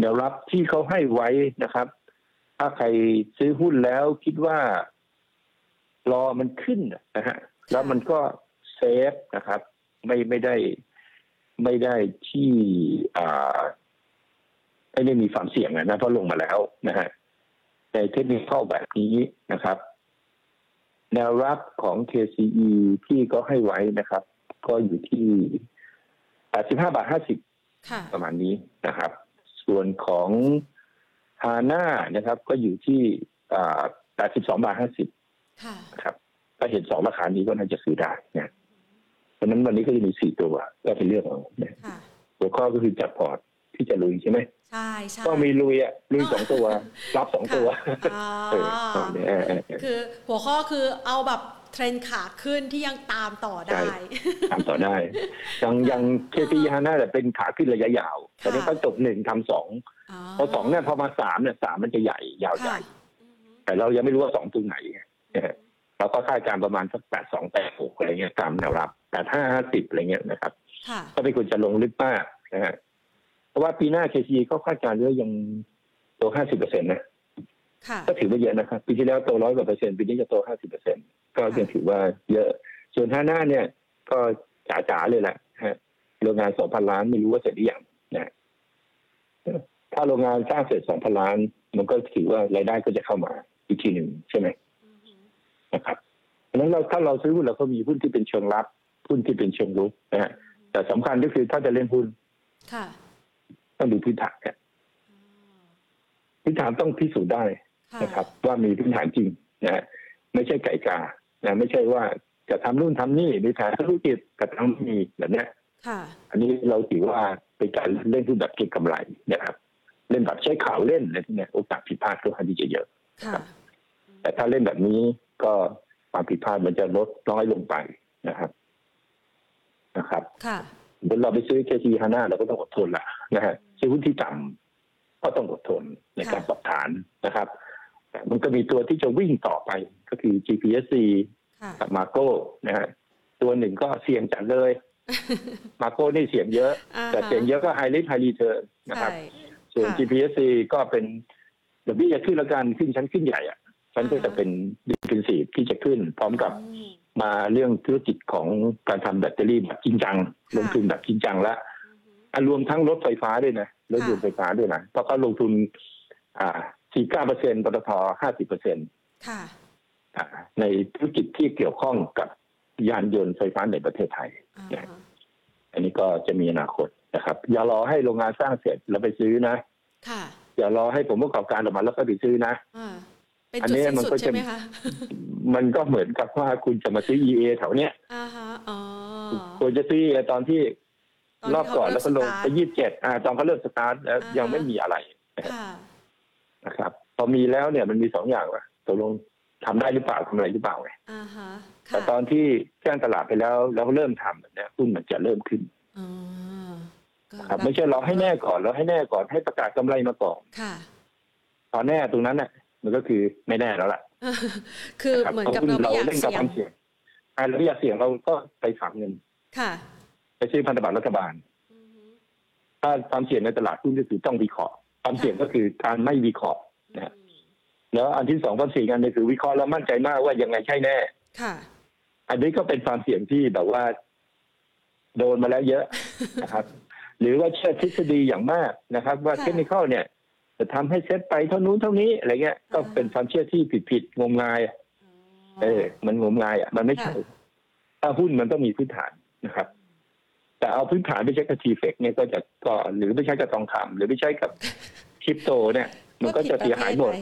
แนวรับที่เขาให้ไว้นะครับ ถ้าใครซื้อหุ้นแล้วคิดว่า รอมันขึ้นนะฮะแล้วมันก็เซฟนะครับ ไม่ไม่ได้ไม่ได้ที่อ่าไม่ได้มีความเสี่ยงนะเพราะลงมาแล้วนะฮะในเทคนิคเข้าแบบนี้นะครับ แนวรับของ KCE ที่ก็ให้ไว้นะครับ ก็อยู่ที่85บาท50ค่ะประมาณนี้นะครับ ส่วนของฮาน่านะครับ ก็อยู่ที่อ่า82บาท50ค่ะนะครับถ้าเห็นสองราคานี้ก็น่าจะซื้อได้นะเพราะฉะนั้นวันนี้ก็จะมีสี่ตัวก็เป็นเรื่องของนะค่ะหัวข้อก็คือจัดพอร์ตที่จะลุยใช่ไหม ใช่ใช่ก็มีลุยอะลุยสองตัวรับสองตัวอ๋อเออเออเออเออเออคือหัวข้อคือเอาแบบเทรนด์ขาขึ้นที่ยังตามต่อได้ใช่ทำต่อได้ ยังยังเคพีฮาน่าแต่เป็นขาขึ้นระยะยาวแต่นี่ก็จบหนึ่งทำสองพอสองเนี่ยพอมาสามเนี่ยสามมันจะใหญ่ยาวใหญ่ค่ะแต่เรายังไม่รู้ว่าสองตรงไหนไงนะฮะเราก็คาดการณ์ประมาณสักแปดสองแปดหกอะไรเงี้ยตามแนวรับแปดห้าห้าสิบอะไรเงี้ยนะครับค่ะก็ไม่ควรจะลงลึกมากนะฮะ เพราะว่าปีหน้าเคซีก็คาดการณ์ว่ายังโตห้าสิบเปอร์เซ็นต์นะค่ะก็ถือว่าเยอะนะครับ ปีที่แล้วโตร้อยกว่าเปอร์เซ็นต์ปีนี้จะโตห้าสิบเปอร์เซ็นต์ก็ยังถือว่าเยอะ ส่วนท่าหน้าเนี่ยก็จ๋าๆเลยแหละฮะโรงงานสองพันล้านไม่รู้ว่าเสร็จหรือยังนะถ้าโรงงานสร้างเสร็จสองพันล้าน มันก็ถือว่ารายได้ก็จะเข้ามาอีกทีหนึ่งใช่ไหมนะครับเพราะฉะนั้นเราถ้าเราซื้อหุ้นเราก็มีหุ้นที่เป็นเชิงรับหุ้นที่เป็นเชิงรุกนะฮะแต่สำคัญก็คือถ้าจะเล่นหุ้นค่ะ ต้องดูพื้นฐานเนี่ยพื้นฐานต้องพิสูจน์ได้ค่ะนะครับ ว่ามีพื้นฐานจริงนะฮะไม่ใช่ไก่กานะไม่ใช่ว่าจะทำนู่นทำนี่หรือแผนธุรกิจกับทำไม่มีแบบเนี้ยค่ะอันนี้เราถือว่าเป็นการเล่นหุ้นแบบเก็งกำไรนะครับ เล่นแบบใช้ข่าวเล่นอะไรพวกเนี้ยโอกาสผิดพลาดก็ค่อนข้างที่จะเยอะค่ะแต่ถ้าเล่นแบบนี้ก็ความผิดพลาดมันจะลดน้อยลงไปนะครับ นะครับ ค่ะ เดี๋ยวเราไปซื้อ KT ฮาน่าเราก็ต้องอดทนละนะฮะซื้อหุ้นที่ต่ำก็ต้องอดทนในการค่ะปรับฐานนะครับแต่มันก็มีตัวที่จะวิ่งต่อไปก็คือ GPSC ค่ะกับมาโก้นะฮะตัวหนึ่งก็เสี่ยงจัดเลย MACO นี่เสี่ยงเยอะอ่าฮะแต่เสี่ยงเยอะก็ high risk high return นะครับใช่ส่วนค่ะ GPSC ก็เป็นเดี๋ยวพี่จะขึ้นแล้วกันขึ้นชั้นขึ้นใหญ่อะชั้นก็จะเป็น defensive ที่จะขึ้น พร้อมกับอื มมาเรื่องธุรกิจของการทำแบตเตอรี่แบบจริงจัง ลงทุนแบบจริงจังแล้วอะรวมทั้งรถไฟฟ้าด้วยนะรถยนต์ไฟฟ้าด้วยนะเพราะเขาลงทุน อ่าสี่เก้าเปอร์เซ็นต์ปตทห้าสิบเปอร์เซ็นต์ค่ะในธุรกิจที่เกี่ยวข้องกับยานยนต์ไฟฟ้าในประเทศไทยอ่าฮะอันนี้ก็จะมีอนาคตนะครับ อย่ารอให้โรงงานสร้างเสร็จแล้วไปซื้อนะค่ะอย่ารอให้ผมประกอบการออกมาแล้วก็ไปซื้อนะอ่า เป็นอันจุดนี้สิ้นมันสุดก็จะใช่ไหมคะมันก็เหมือนกับว่าคุณจะมาซื้อ EA แถวเนี้ยอ่าฮะอ๋อควรจะซื้อ EA ตอนที่ตอนที่รอบก่อนเขาแล้วก็ลงเริ่มไปยี่สิบเจ็ดอ่าตอนเขาเริ่มสตาร์ทแล้วอ่าฮะยังไม่มีอะไรค่ะนะครับ พอมีแล้วเนี่ยมันมีสองอย่างว่าตกลงทำได้หรือเปล่าทำอะไรหรือเปล่าไงอ่าฮะแต่ค่ะตอนที่แจ้งตลาดไปแล้วแล้วเริ่มทำแบบเนี้ยหุ้นมันจะเริ่มขึ้นอ๋อก็ครับไม่ใช่รอให้แน่ก่อนแล้วให้แน่ก่อนให้ประกาศกำไรมาก่อนค่ะพอแน่ตรงนั้นน่ะ มันก็คือไม่แน่แล้วล่ะคือรับเหมือนกับพะเราหุ้ไม่อยากเล่นกับเสี่ยคงวามเสี่ยงอ่าเราไม่อยากเสี่ยงเราก็ไปฝากเงิน ค่ะไปซื้อพันธบัตรรัฐบาลอือฮึถ้าความเสี่ยงในตลาดหุ้นก็คือต้องวิเคราะห์ความเสี่ยงก็คือการไม่วิเคราะห์นะฮะแล้วอันที่สองความเสี่ยงอันหนึงคือวิเคราะห์แล้วมั่นใจมากว่ายังไงใช่แน่ค่ะ อันนี้ก็เป็นความเสี่ยงที่แบบว่า โดนมาแล้วเยอะนะครับ หรือว่าเชื่อทฤษฎีอย่างมากนะครับ ว่าค่ะเทคนิคเนี่ย จะทำให้เซ็ตไปเท่านู้นเท่านี้อะไรเงี้ย ก็อ่าเป็นความเชื่อที่ผิดผิดๆงมงายอะเออ มันงมงายอะ มันไม่ใช่ ถ้าหุ้นมันต้องมีพื้นฐานนะครับ แต่เอาพื้นฐานไปใช้กับทีเฟกเนี่ยก็จะก็หรือไม่ใช้กับทองคำหรือไม่ใช้กับคริปโตเนี่ย มันก็จะเสียหายหมด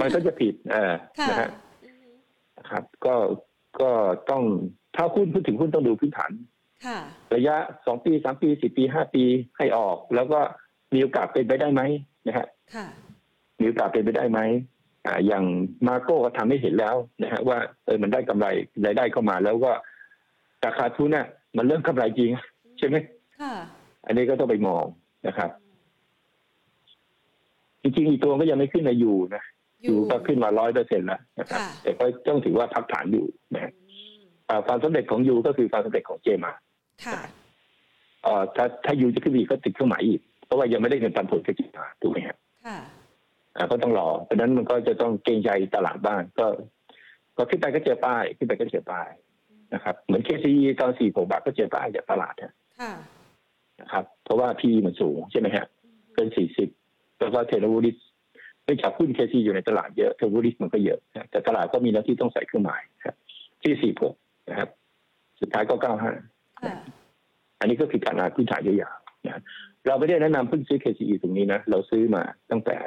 มันก็จะผิดเออค่ะนะฮะครับ ก็ก็ต้องถ้าหุ้นพูดถึงหุ้นต้องดูพื้นฐานค่ะระยะสองปีสามปีสี่ปีห้าปีให้ออก แล้วก็มีโอกาสเป็นไปได้ไหม นะฮะค่ะมีโอกาสเป็นไปได้ไหมอ่าอย่างมาโก้ก็ทำให้เห็นแล้วนะฮะว่าเออมันได้กำไรรายได้เข้ามาแล้วก็ราคาทุนน่ะ มันเริ่มกำไรจริง ใช่ไหมค่ะอันนี้ก็ต้องไปมองนะครับ จริงๆอีกตัวก็ยังไม่ขึ้นในยูนะยูก็ขึ้นมาร้อยเปอร์เซ็นต์แล้วนะครับค่ะแต่ก็ต้องถือว่าพักฐานอยู่นะฮะอืมอ่าความสำเร็จของยูก็คือความสำเร็จของเจมาค่ะเอ่อถ้าถ้ายูจะขึ้นอีกก็ติดเครื่องหมายอีก เพราะว่ายังไม่ได้เงินปันผลกับเจมาถูกไหมฮะค่ะอ่าก็ต้องรอ เพราะฉะนั้นมันก็จะต้องเกรงใจตลาดบ้างก็ ก็ขึ้นไปก็เจอป้าย ขึ้นไปก็เจอป้ายนะครับ เหมือน KCE ตอนสี่หกบาทก็เจอป้ายจากตลาดนะค่ะนะครับ เพราะว่า P มันสูงใช่ไหมฮะเกินสี่สิบแล้วก็เทเลวูดิสเนื่องจากหุ้น KC อยู่ในตลาดเยอะเทเลวูดิสมันก็เยอะนะแต่ตลาดก็มีหน้าที่ต้องใส่เครื่องหมายครับ ที่สี่หกนะครับ สุดท้ายก็เก้าห้าค่ะอันนี้ก็คือการอาพื้นฐานยาวๆ นะเราไม่ได้แนะนำเพิ่งซื้อ KCE ตรงนี้นะ เราซื้อมาตั้งแต่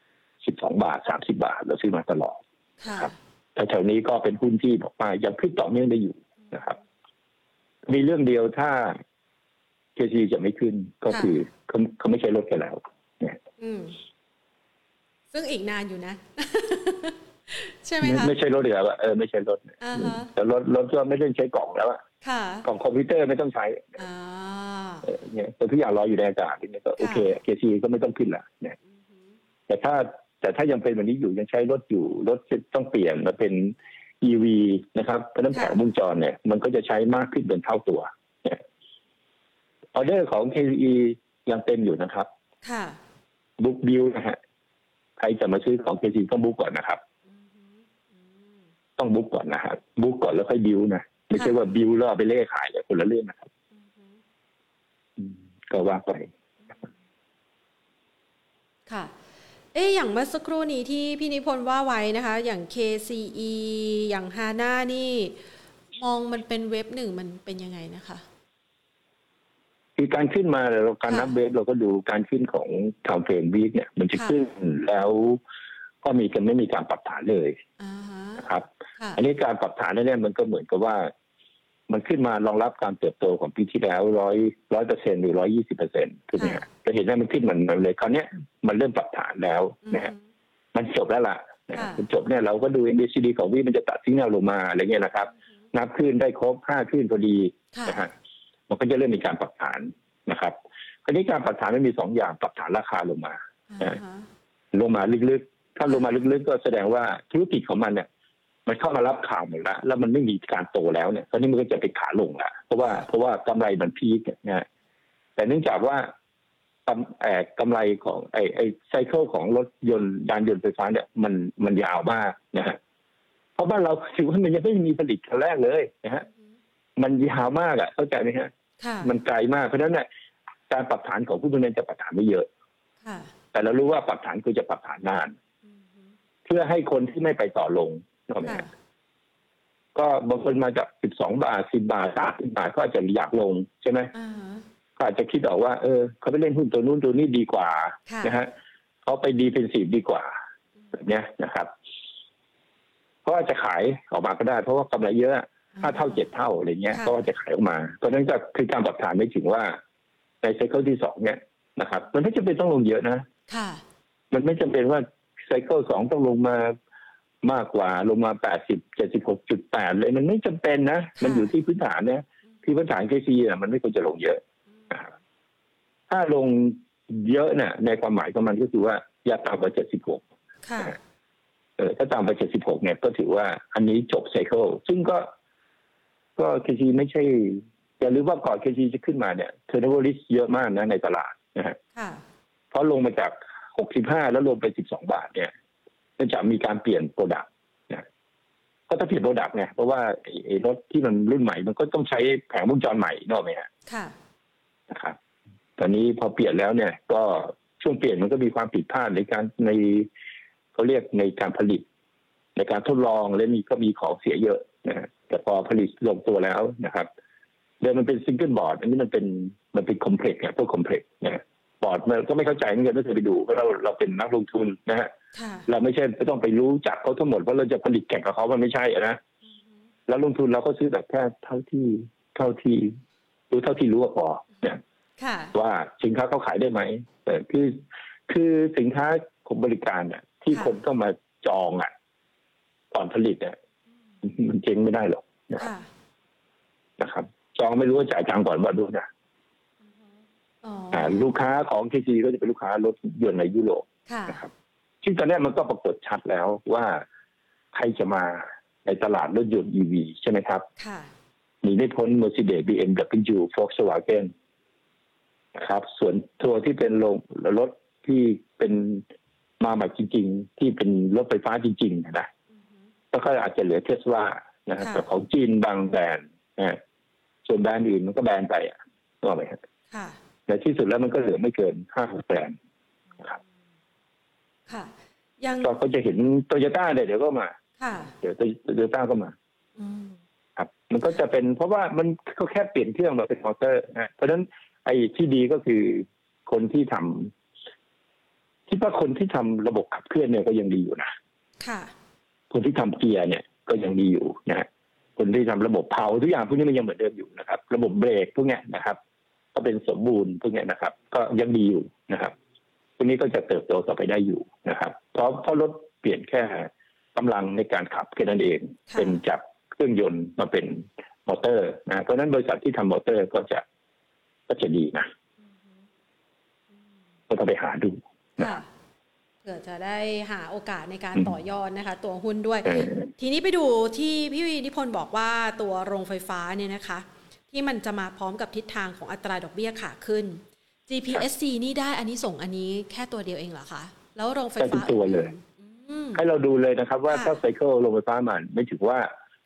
12บาท30บาท เราซื้อมาตลอดค่ะครับแต่แถวนี้ก็เป็นหุ้นที่บอกว่ายังขึ้นต่อเนื่องได้อยู่นะครับ มีเรื่องเดียวถ้า KCE จะไม่ขึ้นก็คือเขาเขาไม่ใช่ลดกันแล้วอืมซึ่งอีกนานอยู่นะ ใช่ไหมไม่คะไม่ใช่รถเรือว่าเออไม่ใช่รถอ่าฮะแต่รถรถก็ไม่ได้ใช้กล่องแล้วอะ ค่ะกล่องคอมพิวเตอร์ไม่ต้องใช้อ่าเออเนี่ยแต่ทุกอย่างลอยอยู่ในอากาศนี่ก็โอเค KCE ก็ไม่ต้องขึ้นละเนี่ยอือหือแต่ถ้าแต่ถ้ายังเป็นแบบนี้อยู่ยังใช้รถอยู่รถต้องเปลี่ยนมาเป็น EV นะครับเพราะฉะนั้นแผงวงจรเนี่ย มันก็จะใช้มากขึ้นเป็นเท่าตัวเนี่ยออเดอร์ของ KCE ยังเต็มอยู่นะครับ ค่ะ book build นะฮะ ใครจะมาซื้อของ KCE ต้อง book ก่อนนะครับอือหืออืมต้อง book ก่อนนะฮะ book ก่อนแล้วค่อย build นะ ไม่ใช่ค่ะว่า build แล้วเอาไปเล่ขายเนี่ยคนละเรื่องนะครับอือหืออืมก็ว่าไป ค่ะ เอ๊ะอย่างเมื่อสักครู่นี้ที่พี่นิพนธ์ว่าไว้นะคะ อย่าง KCE อย่างฮาน่านี่ มองมันเป็น wave หนึ่งมันเป็นยังไงนะคะคือการขึ้นมาเราการนับค่ะ wave เราก็ดูการขึ้นของ time frame week เนี่ย มันจะค่ะขึ้นแล้วก็มีกันไม่มีการปรับฐานเลยอ่าฮะนะครับค่ะอันนี้การปรับฐานเนี่ยมันก็เหมือนกับว่า มันขึ้นมารองรับการเติบโตของปีที่แล้วร้อยร้อยเปอร์เซ็นหรือร้อยี่สิบเปอร์เซ็นต์ถูกไหมฮะจะเห็นว่ามันขึ้นเหมือนเลยคราวเนี้ยมันเริ่มปรับฐานแล้วอืมนะฮะมันจบแล้วล่ะนะฮะค่ะมันจบเนี่ยเราก็ดู MACD ของวีมันจะตัดทิ้งแนวลงมาอะไรเงี้ยนะครับ นับขึ้นได้ครบห้าขึ้นพอดีค่ะนะฮะมันก็จะเริ่มมีการปรับฐานนะครับคราวนี้การปรับฐานมันมีสองอย่างปรับฐานราคาลงมาอ่าฮะลงมาลึกๆ ถ้าลงมาลึกๆ ก็แสดงว่าธุรกิจของมันเนี่ย มันเข้ามารับข่าวหมดแล้วแล้วมันไม่มีการโตแล้วเนี่ยตอนนี้มันก็จะเป็นขาลงละเพราะว่าเพราะว่ากำไรมันพีกนะฮะแต่เนื่องจากว่ากำแอบกำไรของไอ้ไอ้ไซเคิลของรถยนต์ยานยนต์ไฟฟ้าเนี่ยมันมันยาวมากนะฮะเพราะบ้านเราถือว่ามันยังไม่มีผลิตครั้งแรกเลยนะฮะมันยาวมากอะเข้าใจไหมฮะค่ะมันไกลมากเพราะฉะนั้นเนี่ยการปรับฐานของผู้บริหารจะปรับฐานไม่เยอะค่ะแต่เรารู้ว่าปรับฐานคือจะปรับฐานนานอือหือเพื่อให้คนที่ไม่ไปต่อลง นึกออกไหมค่ะฮะก็บางคนมาจาก12บาท10บาท30บาทก็อาจจะอยากลงใช่ไหมอ่าฮะก็อาจจะคิดออกว่า เออเขาไปเล่นหุ้นตัวนู้นตัวนี้ดีกว่าค่ะนะฮะเขาไปดีเป็นสีดีกว่าแบบเนี้ยนะครับก็อาจจะขายออกมาก็ได้ เพราะว่ากำไรเยอะห้าเท่าเจ็ดเท่าอะไรเงี้ยค่ะก็จะขายออกมาเพราะฉะนั้นก็คือการปรับฐานไม่ถึงว่า ในไซเคิลที่สองเนี่ยนะครับ มันไม่จำเป็นต้องลงเยอะนะค่ะมันไม่จำเป็นว่าไซเคิลสองต้องลงมา มากกว่าลงมาแปดสิบเจ็ดสิบหกจุดแปดเลยมันไม่จำเป็นนะค่ะมันอยู่ที่พื้นฐานเนี่ยที่พื้นฐานเคซีอะมันไม่ควรจะลงเยอะนะครับถ้าลงเยอะเนี่ยในความหมายของมันก็คือว่าอย่าต่ำกว่าเจ็ดสิบหกค่ะเออถ้าต่ำกว่าเจ็ดสิบหกเนี่ยก็ถือว่าอันนี้จบ cycle ซึ่งก็ ก็ KCE ไม่ใช่อย่าลืมว่าก่อน KCE จะขึ้นมาเนี่ย turnover list เยอะมากนะในตลาดนะฮะค่ะเพราะลงมาจาก 65 แล้วลงไป 12 บาทเนี่ยเนื่องจากมีการเปลี่ยน product นะก็ต้องเปลี่ยน product ไงเพราะว่าไอ้ไอ้รถที่มันรุ่นใหม่ มันก็ต้องใช้แผงวงจรใหม่นึกออกไหมฮะค่ะนะครับตอนนี้พอเปลี่ยนแล้วเนี่ย ก็ช่วงเปลี่ยนมันก็มีความผิดพลาดในการในเขาเรียกในการผลิต ในการทดลองและมีก็มีของเสียเยอะนะฮะแต่พอผลิตลงตัวแล้วนะครับเดิมมันเป็น single board อันนี้มันเป็นมันเป็น complex ไงพวก complex นะฮะบอร์ดมันก็ไม่เข้าใจเหมือนกันไม่เคยไปดูเพราะเราเราเป็นนักลงทุนนะฮะค่ะ เราไม่ใช่ไม่ต้องไปรู้จักเขาทั้งหมดเพราะเราจะผลิตแข่งกับเขามันไม่ใช่อะนะอือหือแล้วลงทุนเราก็ซื้อแบบแค่เท่าที่เท่าที่รู้เท่าที่รู้ก็พอเนี่ยค่ะว่าสินค้าเขาขายได้ไหมแต่คือคือสินค้าของบริการเนี่ยที่ค่ะคนต้องมาจองอะก่อนผลิตเนี่ยมันเจ๊งไม่ได้หรอกนะครับค่ะนะครับ จองไม่รู้ว่าจ่ายตังค์ก่อนว่าด้วยนะอ๋ออ่าลูกค้าของเคซีก็จะเป็นลูกค้า รถยนต์ในยุโรปค่ะนะครับ ซึ่งตอนนี้มันก็ปรากฏชัดแล้วว่าใครจะมาในตลาดรถยนต์ EV ใช่ไหมครับค่ะหนีไม่พ้น Mercedes BMW Volkswagen นะครับ ส่วนตัวที่เป็นโรงรถที่เป็นมาใหม่จริง ๆ ที่เป็นรถไฟฟ้าจริง ๆ นะแล้วก็อาจจะเหลือเทสลานะครับค่ะแต่ของจีนบางแบรนด์นะส่วนแบรนด์อื่นมันก็แบนไปอะนึกออกไหมครับค่ะในที่สุดแล้วมันก็เหลือไม่เกินห้าหกแบรนด์ค่ะยังก็ก็จะเห็นโตโยต้าเนี่ยเดี๋ยวก็มา ค่ะ เดี๋ยวโตโยต้าก็มาอืมครับ มันก็จะเป็นเพราะว่ามันก็แค่เปลี่ยนเครื่องมาเป็นมอเตอร์นะเพราะฉะนั้นไอ้ที่ดีก็คือคนที่ทำคิดว่าคนที่ทำระบบขับเคลื่อนเนี่ยก็ยังดีอยู่นะค่ะ คนที่ทำเกียร์เนี่ยก็ยังดีอยู่นะฮะคนที่ทำระบบเผาทุกอย่างพวกนี้มันยังเหมือนเดิมอยู่นะครับ ระบบเบรกพวกเนี้ยนะครับ ก็เป็นสมบูรณ์พวกเนี้ยนะครับ ก็ยังดีอยู่นะครับพ วกนี้ก็จะเติบโตต่อไปได้อยู่นะครับ เพราะเพราะรถเปลี่ยนแค่กำลังในการขับแค่นั้นเองค่ะเป็นจากเครื่องยนต์มาเป็นมอเตอร์นะเพราะฉะนั้นบริษัทที่ทำมอเตอร์ก็จะก็จะดีนะก็ต้องไปหาดูค่ะเผื่อจะได้หาโอกาสในการต่อยอดนะคะ ตัวหุ้นด้วยเออทีนี้ไปดูที่พี่นิพนธ์บอกว่าตัวโรงไฟฟ้าเนี่ยนะคะ ที่มันจะมาพร้อมกับทิศทางของอัตราดอกเบี้ยขาขึ้น GPSC นี่ได้อันนี้ส่งอันนี้แค่ตัวเดียวเองเหรอคะ แล้วโรงไฟฟ้าได้ทุกตัวเลยอืมให้เราดูเลยนะครับว่าค่ะถ้าไซเคิลลงไฟฟ้ามันไม่ถือว่า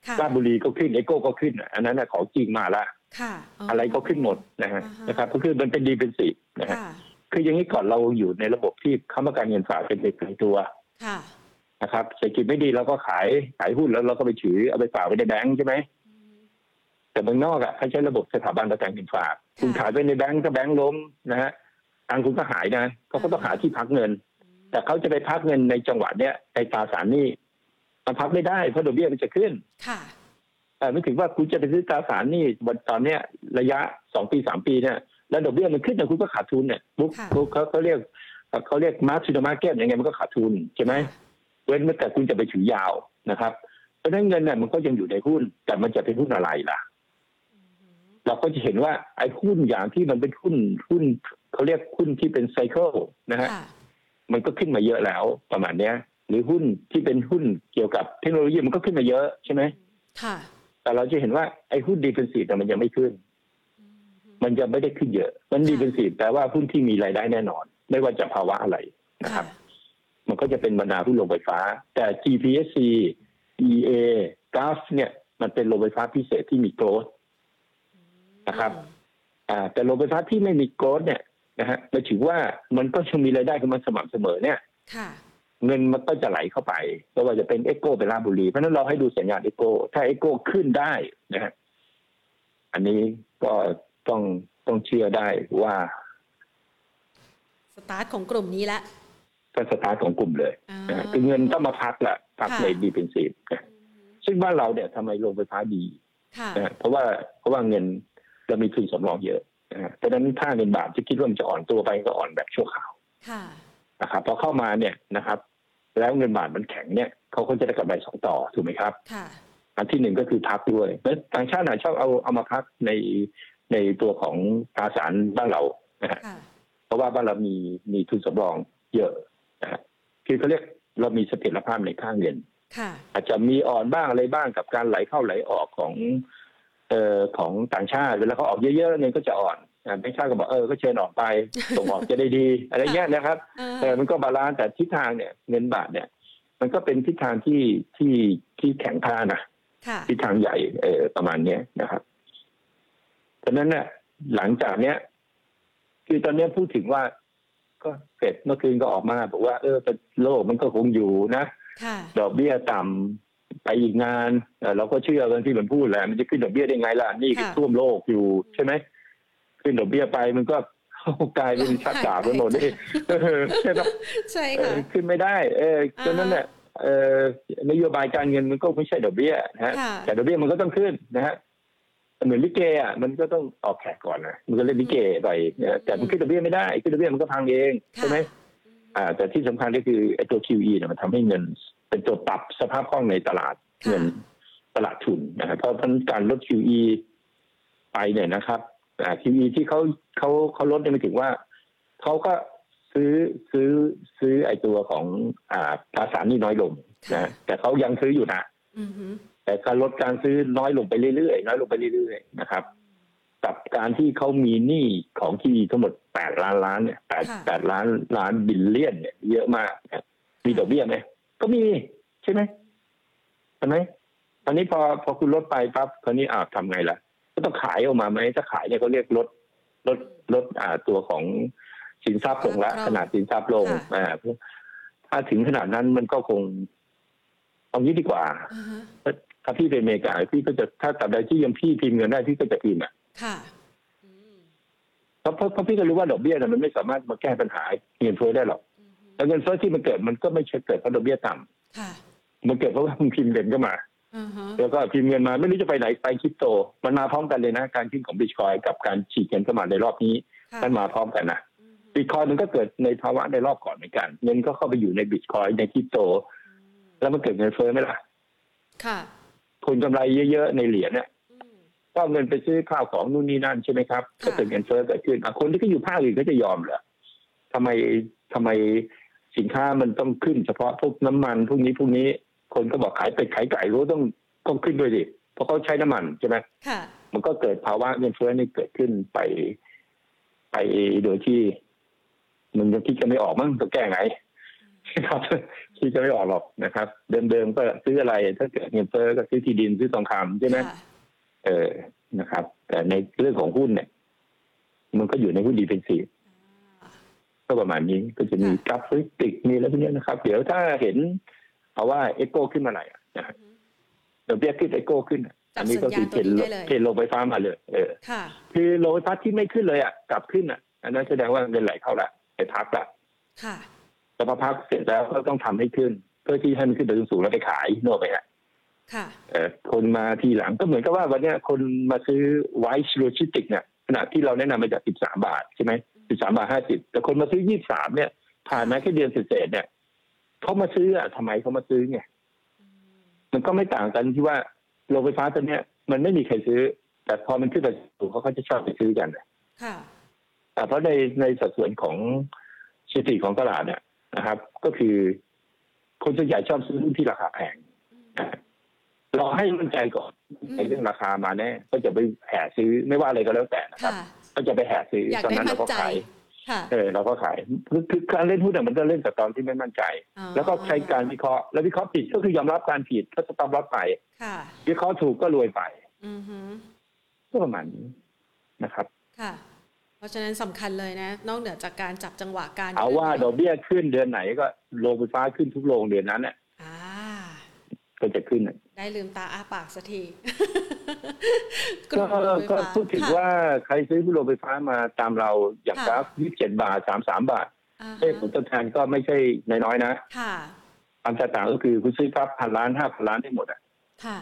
ค่ะราชบุรีก็ขึ้นเอโก้ก็ขึ้นอะอันนั้นน่ะของจริงมาละค่ะอะไรก็ขึ้นหมดนะฮะอ่าฮะนะครับก็คือมันเป็นดีเป็นสินะฮะค่ะคืออย่างนี้ก่อนเราอยู่ในระบบที่ค้ำประกันเงินฝากเป็นเเป็นตัวค่ะนะครับเศรษฐกิจไม่ดีเราก็ขายขายหุ้นแล้วเราก็ไปถือเอาไปฝากไว้ในแบงก์ใช่ไหมแต่เมืองนอกอะเขาใช้ระบบสถาบันประกันเงินฝาก คุณขายไปในแบงก์ถ้าแบงก์ล้มนะฮะตังค์คุณก็หายนะเขาก็ต้องหาที่พักเงิน แต่เขาจะไปพักเงินในจังหวะเนี้ยในตราสารหนี้มันพักไม่ได้เพราะดอกเบี้ยมันจะขึ้น ค่ะเอ่อไม่ถึงว่าคุณจะไปซื้อตราสารหนี้วันตอนเนี้ยระยะสองปีสามปีเนี่ยแล้วดอกเบี้ยมันขึ้นเนี่ยคุณก็ขาดทุนเนี่ยปุ๊บค่ะปุ๊บเขาเขาเรียกเขาเรียกมาร์ to มาร์เก็ตยังไงมันก็ขาดทุนใช่ไหมเว้นแต่คุณจะไปถือยาวนะครับ เพราะฉะนั้นเงินเนี่ยมันก็ยังอยู่ในหุ้นแต่มันจะเป็นหุ้นอะไรล่ะ เราก็จะเห็นว่าไอ้หุ้นอย่างที่มันเป็นหุ้นหุ้นเขาเรียกหุ้นที่เป็น cycle นะฮะค่ะมันก็ขึ้นมาเยอะแล้วประมาณเนี้ย หรือหุ้นที่เป็นหุ้นเกี่ยวกับเทคโนโลยีมันก็ขึ้นมาเยอะใช่ไหมค่ะแต่เราจะเห็นว่าไอ้หุ้น defensive มันยังไม่ขึ้น มันจะไม่ได้ขึ้นเยอะ มันดีเฟนซีฟแปลว่าหุ้นที่มีรายได้แน่นอน ไม่ว่าจะภาวะอะไรนะครับ มันก็จะเป็นบรรดาหุ้นโรงไฟฟ้า แต่ GPSC EA GAF เนี่ย มันเป็นโรงไฟฟ้าพิเศษที่มีโกรธ นะครับ อ่า แต่โรงไฟฟ้าที่ไม่มีโกรธเนี่ยนะฮะหมายถึงว่ามันก็จะมีรายได้ขึ้นมาสม่ำเสมอเนี่ยค่ะเงินมันก็จะไหลเข้าไปไม่ว่าจะเป็นเอ o โกเป็นลาชบุรี เพราะฉะนั้นเราให้ดูสัญญาณเอ o โกถ้าเอ o โกขึ้นได้นะฮะอันนี้ก็ต้องต้องเชื่อได้ว่า สตาร์ทของกลุ่มนี้ละก็สตาร์ทของกลุ่มเลยอ่านะฮะคือเงินต้องมาพักละพักค่ะในดีเป็นสีนะซึ่งบ้านเราเนี่ยทำไมโรงไฟฟ้าดีค่ะนะฮะเพราะว่าเพราะว่าเงิน เรามีทุนสำรองเยอะนะฮะเพราะฉะนั้นถ้าเงินบาทจะคิดว่ามันจะอ่อนตัวไปก็อ่อนแบบชั่วคราวค่ะนะครับพอเข้ามาเนี่ยนะครับ แล้วเงินบาทมันแข็งเนี่ยเขาก็จะได้กำไรสองต่อถูกไหมครับค่ะอันที่หนึ่งก็คือพักด้วยแล้วต่างชาติน่ะชอบเอาเอามาพักในในตัวของตราสารบ้านเรานะฮะค่ะเพราะว่าบ้านเรามีมีทุนสำรองเยอะนะฮะคือเขาเรียกเรามีเสถียรภาพในค่าเงินค่ะอาจจะมีอ่อนบ้างอะไรบ้างกับการไหลเข้าไหลออกของเอ่อ ของต่างชาติ เวลาเขาออกเยอะๆเงินก็จะอ่อนอ่าไม่ใช่ก็บอกเออก็เชิญออกไปส่งออกจะได้ดี อะไรเงี้ยนะครับเออเออมันก็ balance แต่ทิศทางเนี่ยเงินบาทเนี่ย มันก็เป็นทิศทางที่ที่ที่แข็งค่านะค่ะทิศทางใหญ่เออประมาณเนี้ยนะครับเพราะฉะนั้นเนี่ยหลังจากเนี้ย คือตอนเนี้ยพูดถึงว่า ก็เสร็จเมื่อคืนก็ออกมาบอกว่า เออแต่โลกมันก็คงอยู่นะค่ะดอกเบี้ยต่ำ ไปอีกนานเอ่อเราก็เชื่อกันที่มันพูดแหละมันจะขึ้นดอกเบี้ยได้ไงล่ะหนี้คือค่ะท่วมโลกอยู่ใช่ไหมขึ้นดอกเบี้ยไปมันก็กลายเป็นชักดาบกันหมดเลยเออใช่ปะใช่เอค่ะอขึ้นไม่ได้ เอออ่าฉะนั้นเนี่ยเออนโยบายการเงินมันก็ไม่ใช่ดอกเบี้ยนะฮะค่ะแต่ดอกเบี้ยมันก็ต้องขึ้นนะฮะเหมือนลิเกอะมันก็ต้องออกแขกก่อนนะมันก็เล่นลิเกไปนะแต่มันขึ้นดอกเบี้ยไม่ได้ขึ้นดอกเบี้ยมันก็พังเองใช่ไหมอ่า แต่ที่สำคัญก็คือไอ้ตัว QE เนี่ยมันทำให้เงิน เป็นตัวปรับสภาพคล่องในตลาดเงินตลาดทุนนะครับเพราะการลด QE ไปเนี่ยนะครับอ่า QE ที่เขาเขาเขาลดเนี่ยหมายถึงว่าเขาก็ซื้อซื้อซื้อไอ้ตัวของอ่าตราสารหนี้น้อยลงนะแต่เขายังซื้ออยู่นะอือฮึแต่การลดการซื้อน้อยลงไปเรื่อยๆน้อยลงไปเรื่อยๆนะครับ กับการที่เขามีหนี้ของที่ทั้งหมดแปดล้านล้านเนี่ยแปดแปดล้านล้านบิลเลียนเนี่ยเยอะมากนะมีดอกเบี้ยไหม ก็มีใช่ไหมใช่ไหมตอนนี้พอพอคุณลดไปปั๊บคราวนี้อ่าทำไงล่ะ ก็ต้องขายออกมาไหมถ้าขายเนี่ยเขาเรียกลดลดลดอ่าตัวของสินทรัพย์ลงละขนาดสินทรัพย์ลงอ่าถ้าถึงขนาดนั้นมันก็คงเอางี้ดีกว่าอ่าฮะถ้าพี่เป็นอเมริกาพี่ก็จะถ้าตับใดที่ยังพี่พิมพ์เงินได้พี่ก็จะพิมพ์อะค่ะอืมเพราะเพราะเพราะพี่ก็รู้ว่าดอกเบี้ยน่ะมันไม่สามารถมาแก้ปัญหาเงินเฟ้อได้หรอกอือฮึ แล้วเงินเฟ้อที่มันเกิดมันก็ไม่ใช่เกิดเพราะดอกเบี้ยต่ำค่ะมันเกิดเพราะว่ามึงพิมพ์เงินก็มาอ่าฮะแล้วก็พิมพ์เงินมาไม่รู้จะไปไหนไปคริปโต มันมาพร้อมกันเลยนะ การขึ้นของบิตคอยกับการฉีดเงินเข้ามาในรอบนี้ค่ะมันมาพร้อมกันนะอือฮึบิตคอยมันก็เกิดในภาวะในรอบก่อนเหมือนกัน เงินก็เข้าไปอยู่ในบิตคอยในคริปโต แล้วมันเกิดเงินเฟ้อไหมล่ะค่ะคนกำไรเยอะๆในเหรียญเนี่ยอืมก็เอาเงินไปซื้อข้าวของนู่นนี่นั่นใช่ไหมครับค่ะก็เกิดเงินเฟ้อเกิดขึ้นอะคนที่ก็อยู่ภาคอื่นก็จะยอมเหรอทำไมทำไม สินค้ามันต้องขึ้นเฉพาะพวกน้ำมันพวกนี้พวกนี้คนก็บอกขายเป็ดขายไก่รู้ต้องต้องขึ้นด้วยดิเพราะเขาใช้น้ำมันใช่ไหมค่ะมันก็เกิดภาวะเงินเฟ้อนี่เกิดขึ้นไป ไปโดยที่มันยังคิดจะไม่ออกมั้งต้องแก้ไงครับคิดจะไม่ออกหรอกนะครับ เดิมๆก็ซื้ออะไร ถ้าเกิดเงินเฟ้อก็ซื้อที่ดินซื้อทองคำใช่ไหมค่ะเออนะครับ แต่ในเรื่องของหุ้นเนี่ย มันก็อยู่ในหุ้นดีเป็นซี ก็ประมาณนี้ก็จะมีกราฟฟิติกมีอะไรพวกนี้นะครับ เดี๋ยวถ้าเห็นเอาว่าเอโก้ขึ้นมาไหนอะนะฮะเดี๋ยวเบี้ยขึ้นเอโก้ขึ้นอะอันนี้ก็คือเทรนด์เทรนด์ลงไฟฟ้ามาเลย เออค่ะคือโลงไฟฟ้าที่ไม่ขึ้นเลยอะกลับขึ้นอะ อันนั้นแสดงว่าเงินไหลเข้าละไปพักละค่ะแต่พอพักเสร็จแล้วก็ต้องทำให้ขึ้น เพื่อที่ให้มันขึ้นไปสูงๆแล้วไปขายนกไปอะค่ะเอ่อคนมาทีหลังก็เหมือนกับว่าวันเนี้ยคนมาซื้อ WICE Logistics เนี่ยขณะที่เราแนะนำมาจาก 13 บาทใช่ไหม 13บาท50แต่คนมาซื้อ23เนี่ยผ่านมาแค่เดือนเศษๆเนี่ยเขามาซื้ออะทำไมเขามาซื้อไงมันก็ไม่ต่างกันที่ว่าโรงไฟฟ้าตัวเนี้ย มันไม่มีใครซื้อ แต่พอมันขึ้นไปสูงเขาก็จะชอบไปซื้อกันค่ะอะเพราะในในสัดส่วนของสถิติของตลาดเนี่ยนะครับ ก็คือ คนส่วนใหญ่ชอบซื้อหุ้นที่ราคาแพงนะรอให้มั่นใจก่อนอืมในเรื่องราคามาแน่ก็จะไปแห่ซื้อไม่ว่าอะไรก็แล้วแต่นะครับค่ะ ก็จะไปแห่ซื้ออยากตอนได้นั้นมั่เรานก็ใจขายค่ะเออเราก็ขายคือคือการเล่นหุ้นเนี่ยมันก็เล่นแต่ตอนที่ไม่มั่นใจอ๋อแล้วก็ใช้การวิเคราะห์แล้ววิเคราะห์ผิดก็คือยอมรับการผิดก็สต็อปลอสไปค่ะวิเคราะห์ถูกก็รวยไปอือฮึก็ประมาณนี้นะครับค่ะเพราะฉะนั้นสำคัญเลยนะ นอกเหนือจากการจับจังหวะการเอาว่าดอกเบี้ยขึ้นเดือนไหนก็โรงไฟฟ้าขึ้นทุกโรงเดือนนั้นเนี่ยอ่าก็จะขึ้นน่ะได้ลืมตาอ้าปากสักที ก็โรงไฟก็ฟ้าพูดถึงค่ะว่าใครซื้อโรงไฟฟ้ามาตามเราอย่างค่ะกราฟ27บาท33บาทอ่าฮะเอ้ผลตอบแทนก็ไม่ใช่น้อยๆนะค่ะความแตกต่างก็คือคุณซื้อครับพันล้านห้าพันล้านได้หมดอะค่ะ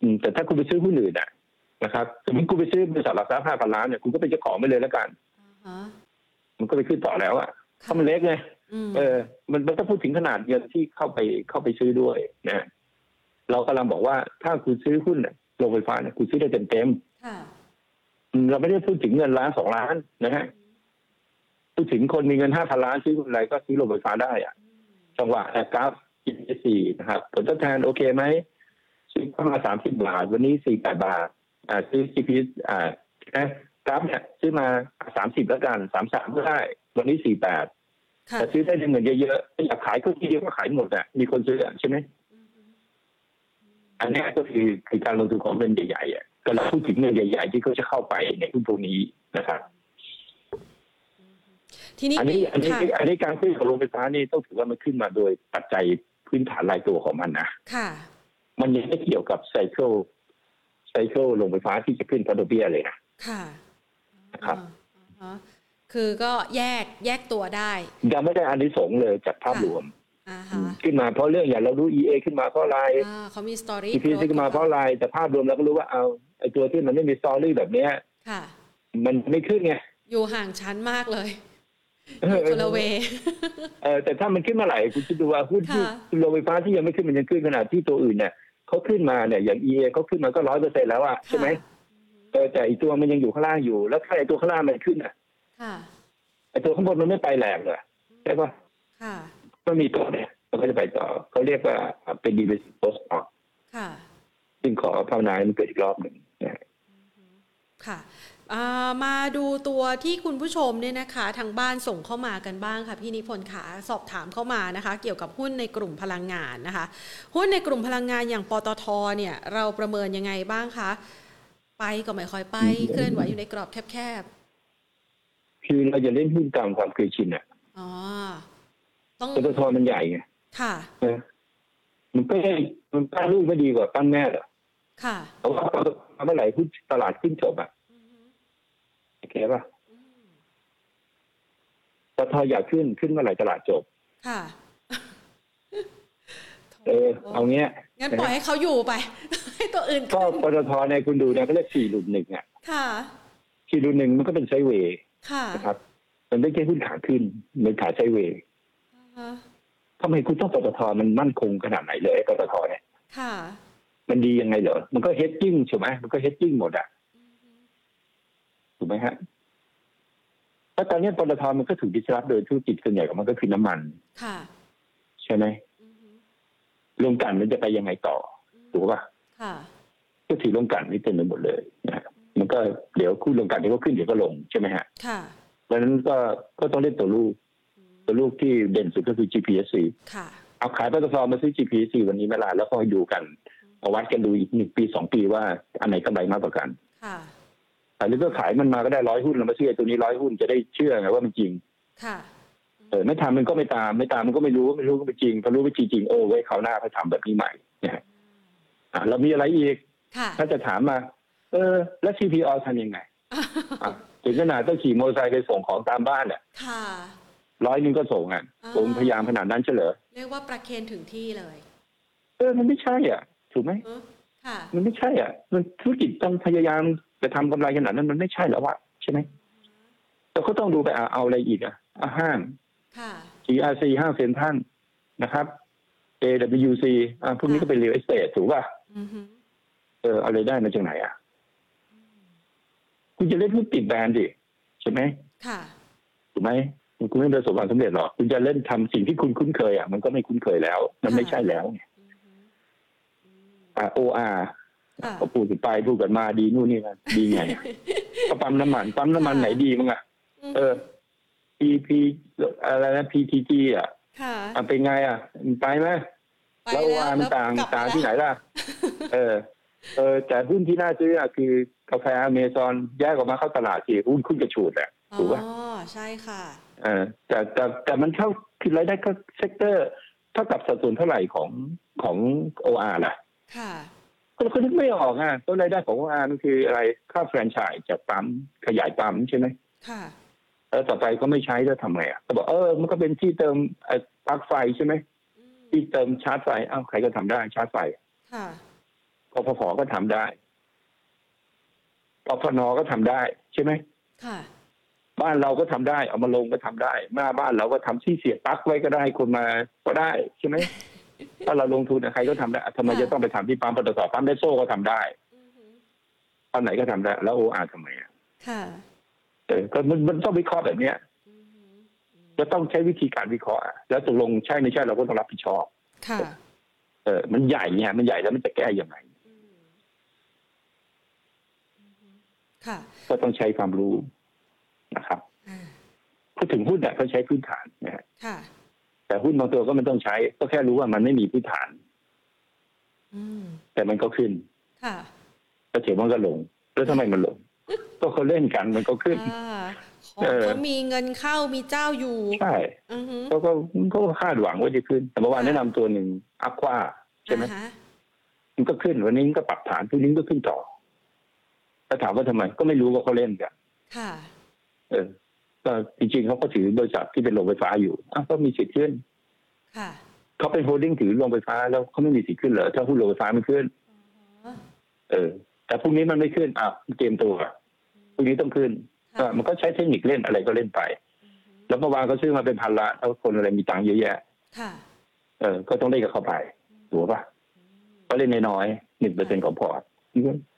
อืมแต่ถ้าคุณไปซื้อหุ้นอื่นอะนะครับสมมติคุณไปซื้อบริษัทหลักทรัพย์ห้าพันล้านเนี่ยคุณก็เป็นเจ้าของไปเลยแล้วกันอ่าฮะมันก็ไปขึ้นต่อแล้วอะเพค่ะราะมันเล็กไงอืมเออ มันมันต้องพูดถึงขนาดเงินที่เข้าไปเข้าไปซื้อด้วยนะเรากำลังบอกว่าถ้าคุณซื้อหุ้นน่ะ โรงไฟฟ้าเนี่ยคุณซื้อได้เต็มเต็มๆค่ะอืมเราไม่ได้พูดถึงเงินล้านสองล้านนะฮะพูดถึงคนมีเงินห้าพันล้านซื้ออะไรก็ซื้อโรงไฟฟ้าได้อะจังหวะแอร์กราฟกินสี่นะครับ ผลตอบแทนโอเคไหมซื้อเข้ามาสามสิบบาท วันนี้สี่แปดบาท อ่าซื้อ GP อ่านะกราฟเนี่ยซื้อมาสามสิบแล้วกันสามสามก็ได้ วันนี้สี่แปดค่ะแต่ซื้อได้เงินเยอะๆอยากขายก็ทีเดียวก็ขายหมดอะมีคนซื้ออะใช่ไหม อันเนี้ยก็คือคือการลงทุนของเงินใหญ่ๆอะก็เราพูดถึงเงินใหญ่ ๆ ที่เขาจะเข้าไปในหุ้นพวกนี้นะครับทีนี้อันนี้ปีอันนี้ค่ะอันนี้การขึ้นของโรงไฟฟ้านี่ต้องถือว่ามันขึ้นมาโดยปัจจัยพื้นฐานรายตัวของมันนะค่ะ มันยังไม่เกี่ยวกับ cycle cycle โรงไฟฟ้าที่จะขึ้นเพราะดอกเบี้ยเลยนะค่ะครับอ่าฮะคือก็แยกแยกตัวได้ ยังไม่ได้อานิสงส์เลยจากภาพรวมอ่าอืฮะม ขึ้นมาเพราะเรื่องอย่างเรารู้ EA ขึ้นมาเพราะอะไรอ่าเขามี story EP ขึ้นมาเพราะอะไรแต่ภาพรวมเราก็รู้ว่าเอาไอ้ตัวที่มันไม่มี story แบบเนี้ยค่ะมันไม่ขึ้นไงอยู่ห่างชั้นมากเลยเออคนละเวเออแต่ถ้ามันขึ้นมาไหลคุณคิดดูว่าหุ้นที่ค่ะโรงไฟฟ้าที่ยังไม่ขึ้นมันยังขึ้นขนาดที่ตัวอื่นเนี่ยเขาขึ้นมาเนี่ยอย่าง EA เขาขึ้นมาก็ร้อยเปอร์เซ็นแล้วอะใช่ไหมเออแต่อีตัวมันยังอยู่ข้างล่างอยู่ แล้วถ้าไอตัวข้างล่างมันขึ้นอะค่ะไอตัวข้างบนมันไม่ไปแหลกเลยใช่ปะค่ะ ก็มีตัวเนี่ยมันก็จะไปต่อเขาเรียกว่าเป็นดีเวสโพสออกค่ะซึ่งขอภาวนาให้มันเกิดอีกรอบหนึ่งนะฮะค่ะอ่ามาดูตัวที่คุณผู้ชมเนี่ยนะคะ ทางบ้านส่งเข้ามากันบ้างค่ะ พี่นิพนธ์ขาสอบถามเข้ามานะคะ เกี่ยวกับหุ้นในกลุ่มพลังงานนะคะ หุ้นในกลุ่มพลังงานอย่างปตทเนี่ย เราประเมินยังไงบ้างคะไปก็ไม่ค่อยไปเคลื่อนไหวอยู่ในกรอบแคบคือเราจะเล่นหุ้นตามความเคยชินอะๆอ๋อต้อง ปตทมันใหญ่ไงค่ะเออมันก็ให้มันปั้นลูกไม่ดีกว่าปั้นแม่เหรอค่ะเพราะว่าเมื่อไหร่หุ้นตลาดขึ้นจบอะโอเคป่ะปตทอยากขึ้นขึ้นเมื่อไหร่ตลาดจบ ค่ะ เออ เอาเงี้ย งั้นปล่อยให้เขาอยู่ไป ให้ตัวอื่นก็ขึ้นปตทเนี่ยคุณดูเนี่ยก็เรียกสี่หลุมหนึ่งอะ ค่ะสี่หลุมหนึ่งมันก็เป็นไซด์เวย์ค่ะนะครับ มันไม่ใช่หุ้นขาขึ้นมันขาไซด์เวย์ อ่าทำไมคุณต้องปตทมันมั่นคงขนาดไหนเลยไอ้ปตทเนี่ยค่ะ มันดียังไงเหรอ มันก็เฮดจิ้งใช่ไหมมันก็เฮดจิ้งหมดอะถูกไหมฮะแล้วตอนนี้ปตทมันก็ถูกดิสรับโดยธุรกิจส่วนใหญ่ของมันก็คือน้ำมัน ค่ะ ใช่ไหมลงกลันมันจะไปยังไงต่อถูกป่ะค่ะก็ถือลงกลันนี่เต็มไปหมดเลยนะมันก็เดี๋ยวคู่ลงกลันเดี๋ยวก็ขึ้นเดี๋ยวก็ลงใช่ไหมฮะ ค่ะเพราะฉะนั้นก็ก็ต้องเล่นตัวลูก ตัวลูกที่เด่นสุดก็คือ GPSC ค่ะเอาขายปตทมาซื้อ GPSC วันนี้ไหม่ล่ะแล้วก็ดูกันเอาวัดกันดูอีกหนึ่งปีสองปีว่าอันไหนกำไรมากกว่ากันค่ะหรือก็ขายมันมาก็ได้ร้อยหุ้นเรามาเชื่อตัวนี้ร้อยหุ้นจะได้เชื่อไงว่ามันจริง ค่ะเออไม่ทำมันก็ไม่ตาม ไม่ตามมันก็ไม่รู้ไม่รู้ก็ไม่จริงพอรู้ว่าจริงจริงโอ้ไว้ยเขาวหน้าเขาทำแบบนี้ใหม่นะฮะอะเรามีอะไรอีกค่ะถ้าจะถามมา เออ แล้ว CPO ทำยังไงอะถึงขนาดต้องขี่มอเตอร์ไซค์ไปส่งของตามบ้านอะค่ะ ร้อยหนึงก็ส่งอะอ่า ผมพยายามขนาดนั้นเฉลยเรียกว่าประเคนถึงที่เลยเออมันไม่ใช่อะ ถูกไหมเออค่ะ มันไม่ใช่อะ มันธุรกิจต้องพยายามจะทำกำไรขนาดนั้นมันไม่ใช่แล้วอะใช่ไหมแต่ก็ต้องดูไปอะเอาอะไรอีกอะอะห้าง ค่ะ GRC ห้างเซ็นทรัลนะครับ AWC อะพวกนี้ก็เป็น real estate ถูกป่ะ อือฮึเออเอาอะไรายได้มาจากไหนอะ คุณจะเล่นหุ้นติดแบรนด์ดิใช่ไหมค่ะ ถูกไหม คุณไม่ประสบความสำเร็จหรอกคุณจะเล่นทำสิ่งที่คุณคุ้นเคยอะมันก็ไม่คุ้นเคยแล้ว มันไม่ใช่แล้วไงอือฮึอ่า OR ค่ะก็พูดกันไปพูดกันมาดีนู่นนี่นะดีไงอะก็ปั๊มน้ำมันปั๊มน้ำมันไหนดีมั้งอะเออ PP อะไรนะ PTG อะค่ะอะเป็นไงอะมันไปไหมไปแล้ว OR มันต่างกลับต่างมที่ไหนล่ะ เออ เออแต่หุ้นที่น่าซื้ออะคือกาแฟอเมซอนแยกออกมาเข้าตลาดสิหุ้นขึ้นกระฉูดแหละถูกป่ะอ๋อ ใช่ค่ะเออแต่แต่แต่มันเข้าคือรายได้ก็ sector เท่ากับสัดส่วนเท่าไหร่ของของ OR ล่ะ ค่ะก็ก็นึกไม่ออกอะต้นรายได้ของโออาร์มันคืออะไรค่าแฟรนไชส์จากปั๊มขยายปั๊มใช่ไหมค่ะแล้วต่อไปก็ไม่ใช้แล้วทำไงอะก็บอกเออมันก็เป็นที่เติมไอ้ปลั๊กไฟใช่ไหมอืมที่เติมชาร์จไฟอ้าวใครก็ทำได้ชาร์จไฟค่ะกพพก็ทำได้กพนก็ทำได้ใช่ไหมค่ะ บ้านเราก็ทำได้ เอามาลงก็ทำได้หน้าบ้านเราก็ทำที่เสียบปลั๊กไว้ก็ได้คนมาก็ได้ใช่ไหมถ้าเราลงทุนอะใครก็ทำได้ทำไมค่ะจะต้องไปทำที่ปั๊มปตทปั๊มเดโซ่ก็ทำได้อือฮึตอนไหนก็ทำได้ แล้วโออาร์ทำไมอะค่ะเออก็มันมันต้องวิเคราะห์แบบเนี้ยอือฮึจะต้องใช้วิธีการวิเคราะห์อะแล้วตกลงใช่ไม่ใช่เราก็ต้องรับผิดชอบค่ะเออมันใหญ่เนี่ยมันใหญ่แล้วมันจะแก้ยังไงอืมอือฮึค่ะก็ต้องใช้ความรู้ นะครับอ่าพูดถึงหุ้นเนี่ยก็ใช้พื้นฐานนะฮะค่ะแต่หุ้นบางตัวก็มันต้องใช้ ก็แค่รู้ว่ามันไม่มีพื้นฐานอืมแต่มันก็ขึ้นค่ะแล้วเถียมันก็ลง แล้วทำไมมันลง ก็เขาเล่นกันมันก็ขึ้นอ่าของเออเขามีเงินเข้ามีเจ้าอยู่ ใช่อือฮึเขาก็เขาก็คาดหวังว่าจะขึ้น แต่เมื่อวานแนะนำตัวหนึ่งอัควาใช่ไหมอ่าฮะมันก็ขึ้นวันนี้มันก็ปรับฐานพรุ่งนี้มันก็ขึ้นต่อถ้าถามว่าทำไม ก็ไม่รู้ว่าเขาเล่นกันค่ะ เออก็จริงๆเขาก็ถือบริษัทที่เป็นโรงไฟฟ้าอยู่อ้าวก็มีสิทธิ์ขึ้นค่ะเขาเป็น holding ถือโรงไฟฟ้าแล้วเขาไม่มีสิทธิ์ขึ้นเหรอถ้าหุ้นโรงไฟฟ้าไม่ขึ้นอ๋อเออ แต่พรุ่งนี้มันไม่ขึ้นอ้าวเตรียมตัวพรุ่งนี้ต้องขึ้นค่ะก็มันก็ใช้เทคนิคเล่นอะไรก็เล่นไปอือฮึแล้วเมื่อวานเขาซื้อมาเป็นพันละแล้วคนอะไรมีตังค์เยอะแยะค่ะเออ ก็ต้องเล่นกับเขาไปถูกปะก็เล่นน้อยๆหนึ่งเปอร์เซ็นต์ของพอร์ต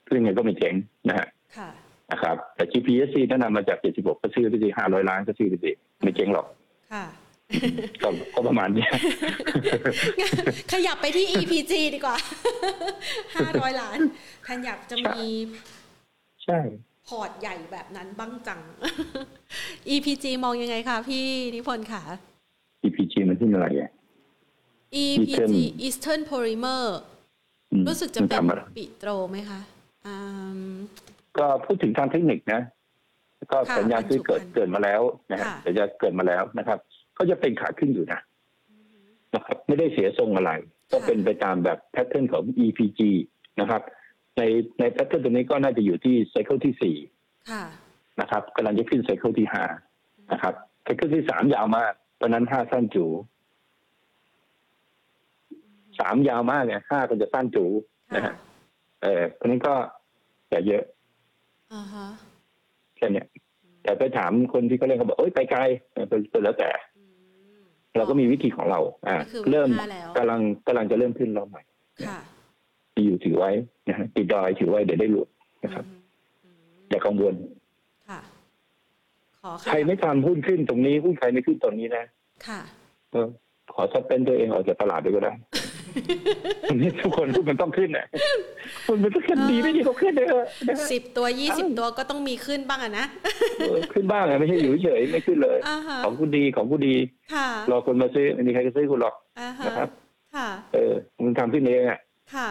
ซึ่งไงก็ไม่เจ๋งนะฮะค่ะ นะครับแต่ GPSC แนะนำมาจาก 76 ก็ซื้อไปสิ500 ล้านก็ซื้อไปสิไม่เจ๋งหรอกค่ะก็ก็ประมาณเนี้ยขยับไปที่ EPG ดีกว่าห้าร้อยล้านท่านอยากจะมี ใช่ พอร์ตใหญ่แบบนั้นบ้างจัง EPG มองยังไงคะพี่นิพนธ์ค่ะ EPG มันที่อะไรอะ EPG Eastern Eastern Polymer อืมรู้สึกจะมันเป็นทำอะไรปิโตรไหมคะอืม ก็พูดถึงทางเทคนิคนะก็ค่ะสัญญาณซื้อเกิดบรรจุภัณฑ์เกิดมาแล้วนะฮะค่ะสัญญาณเกิดมาแล้วนะครับ ก็จะเป็นขาขึ้นอยู่นะนะครับ ไม่ได้เสียทรงอะไร ก็เป็นไปตามแบบ pattern ของ EPG นะครับ ในใน pattern ตัวนี้ก็น่าจะอยู่ที่ cycle ที่สี่ค่ะนะครับกำลังจะขึ้นไซเคิลที่ห้านะครับไซเคิลที่สามยาวมากตอนนั้นห้าสั้นจูสามยาวมากเนี่ยห้าก็จะสั้นจูนะค่ะฮะเออเพราะนั้นก็อย่าเยอะอ่าฮะ แค่เนี้ยแต่ไปถามคนที่เขาเล่นเขาบอกเอ้ยไปไกลเออเป็นเป็นแล้วแต่อืมเราก็มีวิธีของเรา อ่านี่คือเริ่มวิธีแล้วกำลังกำลังจะเริ่มขึ้นรอบใหม่ค่ะที่อยู่ถือไว้นะฮะติดดอยถือไว้เดี๋ยวได้หลุดนะครับอืมอืมอย่ากังวลค่ะขอใครไม่ทำหุ้นขึ้นตรงนี้หุ้นใครไม่ขึ้นตรงนี้นะ ค่ะเออขอซับเป็นตัวเองออกจากตลาดไปก็ได้วั นนี้ทุกคนทุกมันต้องขึ้นอะคุณมันต้องขึ้นดีไม่ดีก็ขึ้นเลยนะฮะสิบตัวยี่สิบตัวก็ต้องมีขึ้นบ้างอะนะเออขึ้นบ้างอะไม่ใช่อยู่เฉยๆไม่ขึ้นเลยอ่าฮะของคุณดีของคุณดีค่ะรอคนมาซื้อไม่มีใครจะซื้อคุณหรอกอ่าฮะนะครับค่ะเออคุณทำขึ้นเองอะค่ะ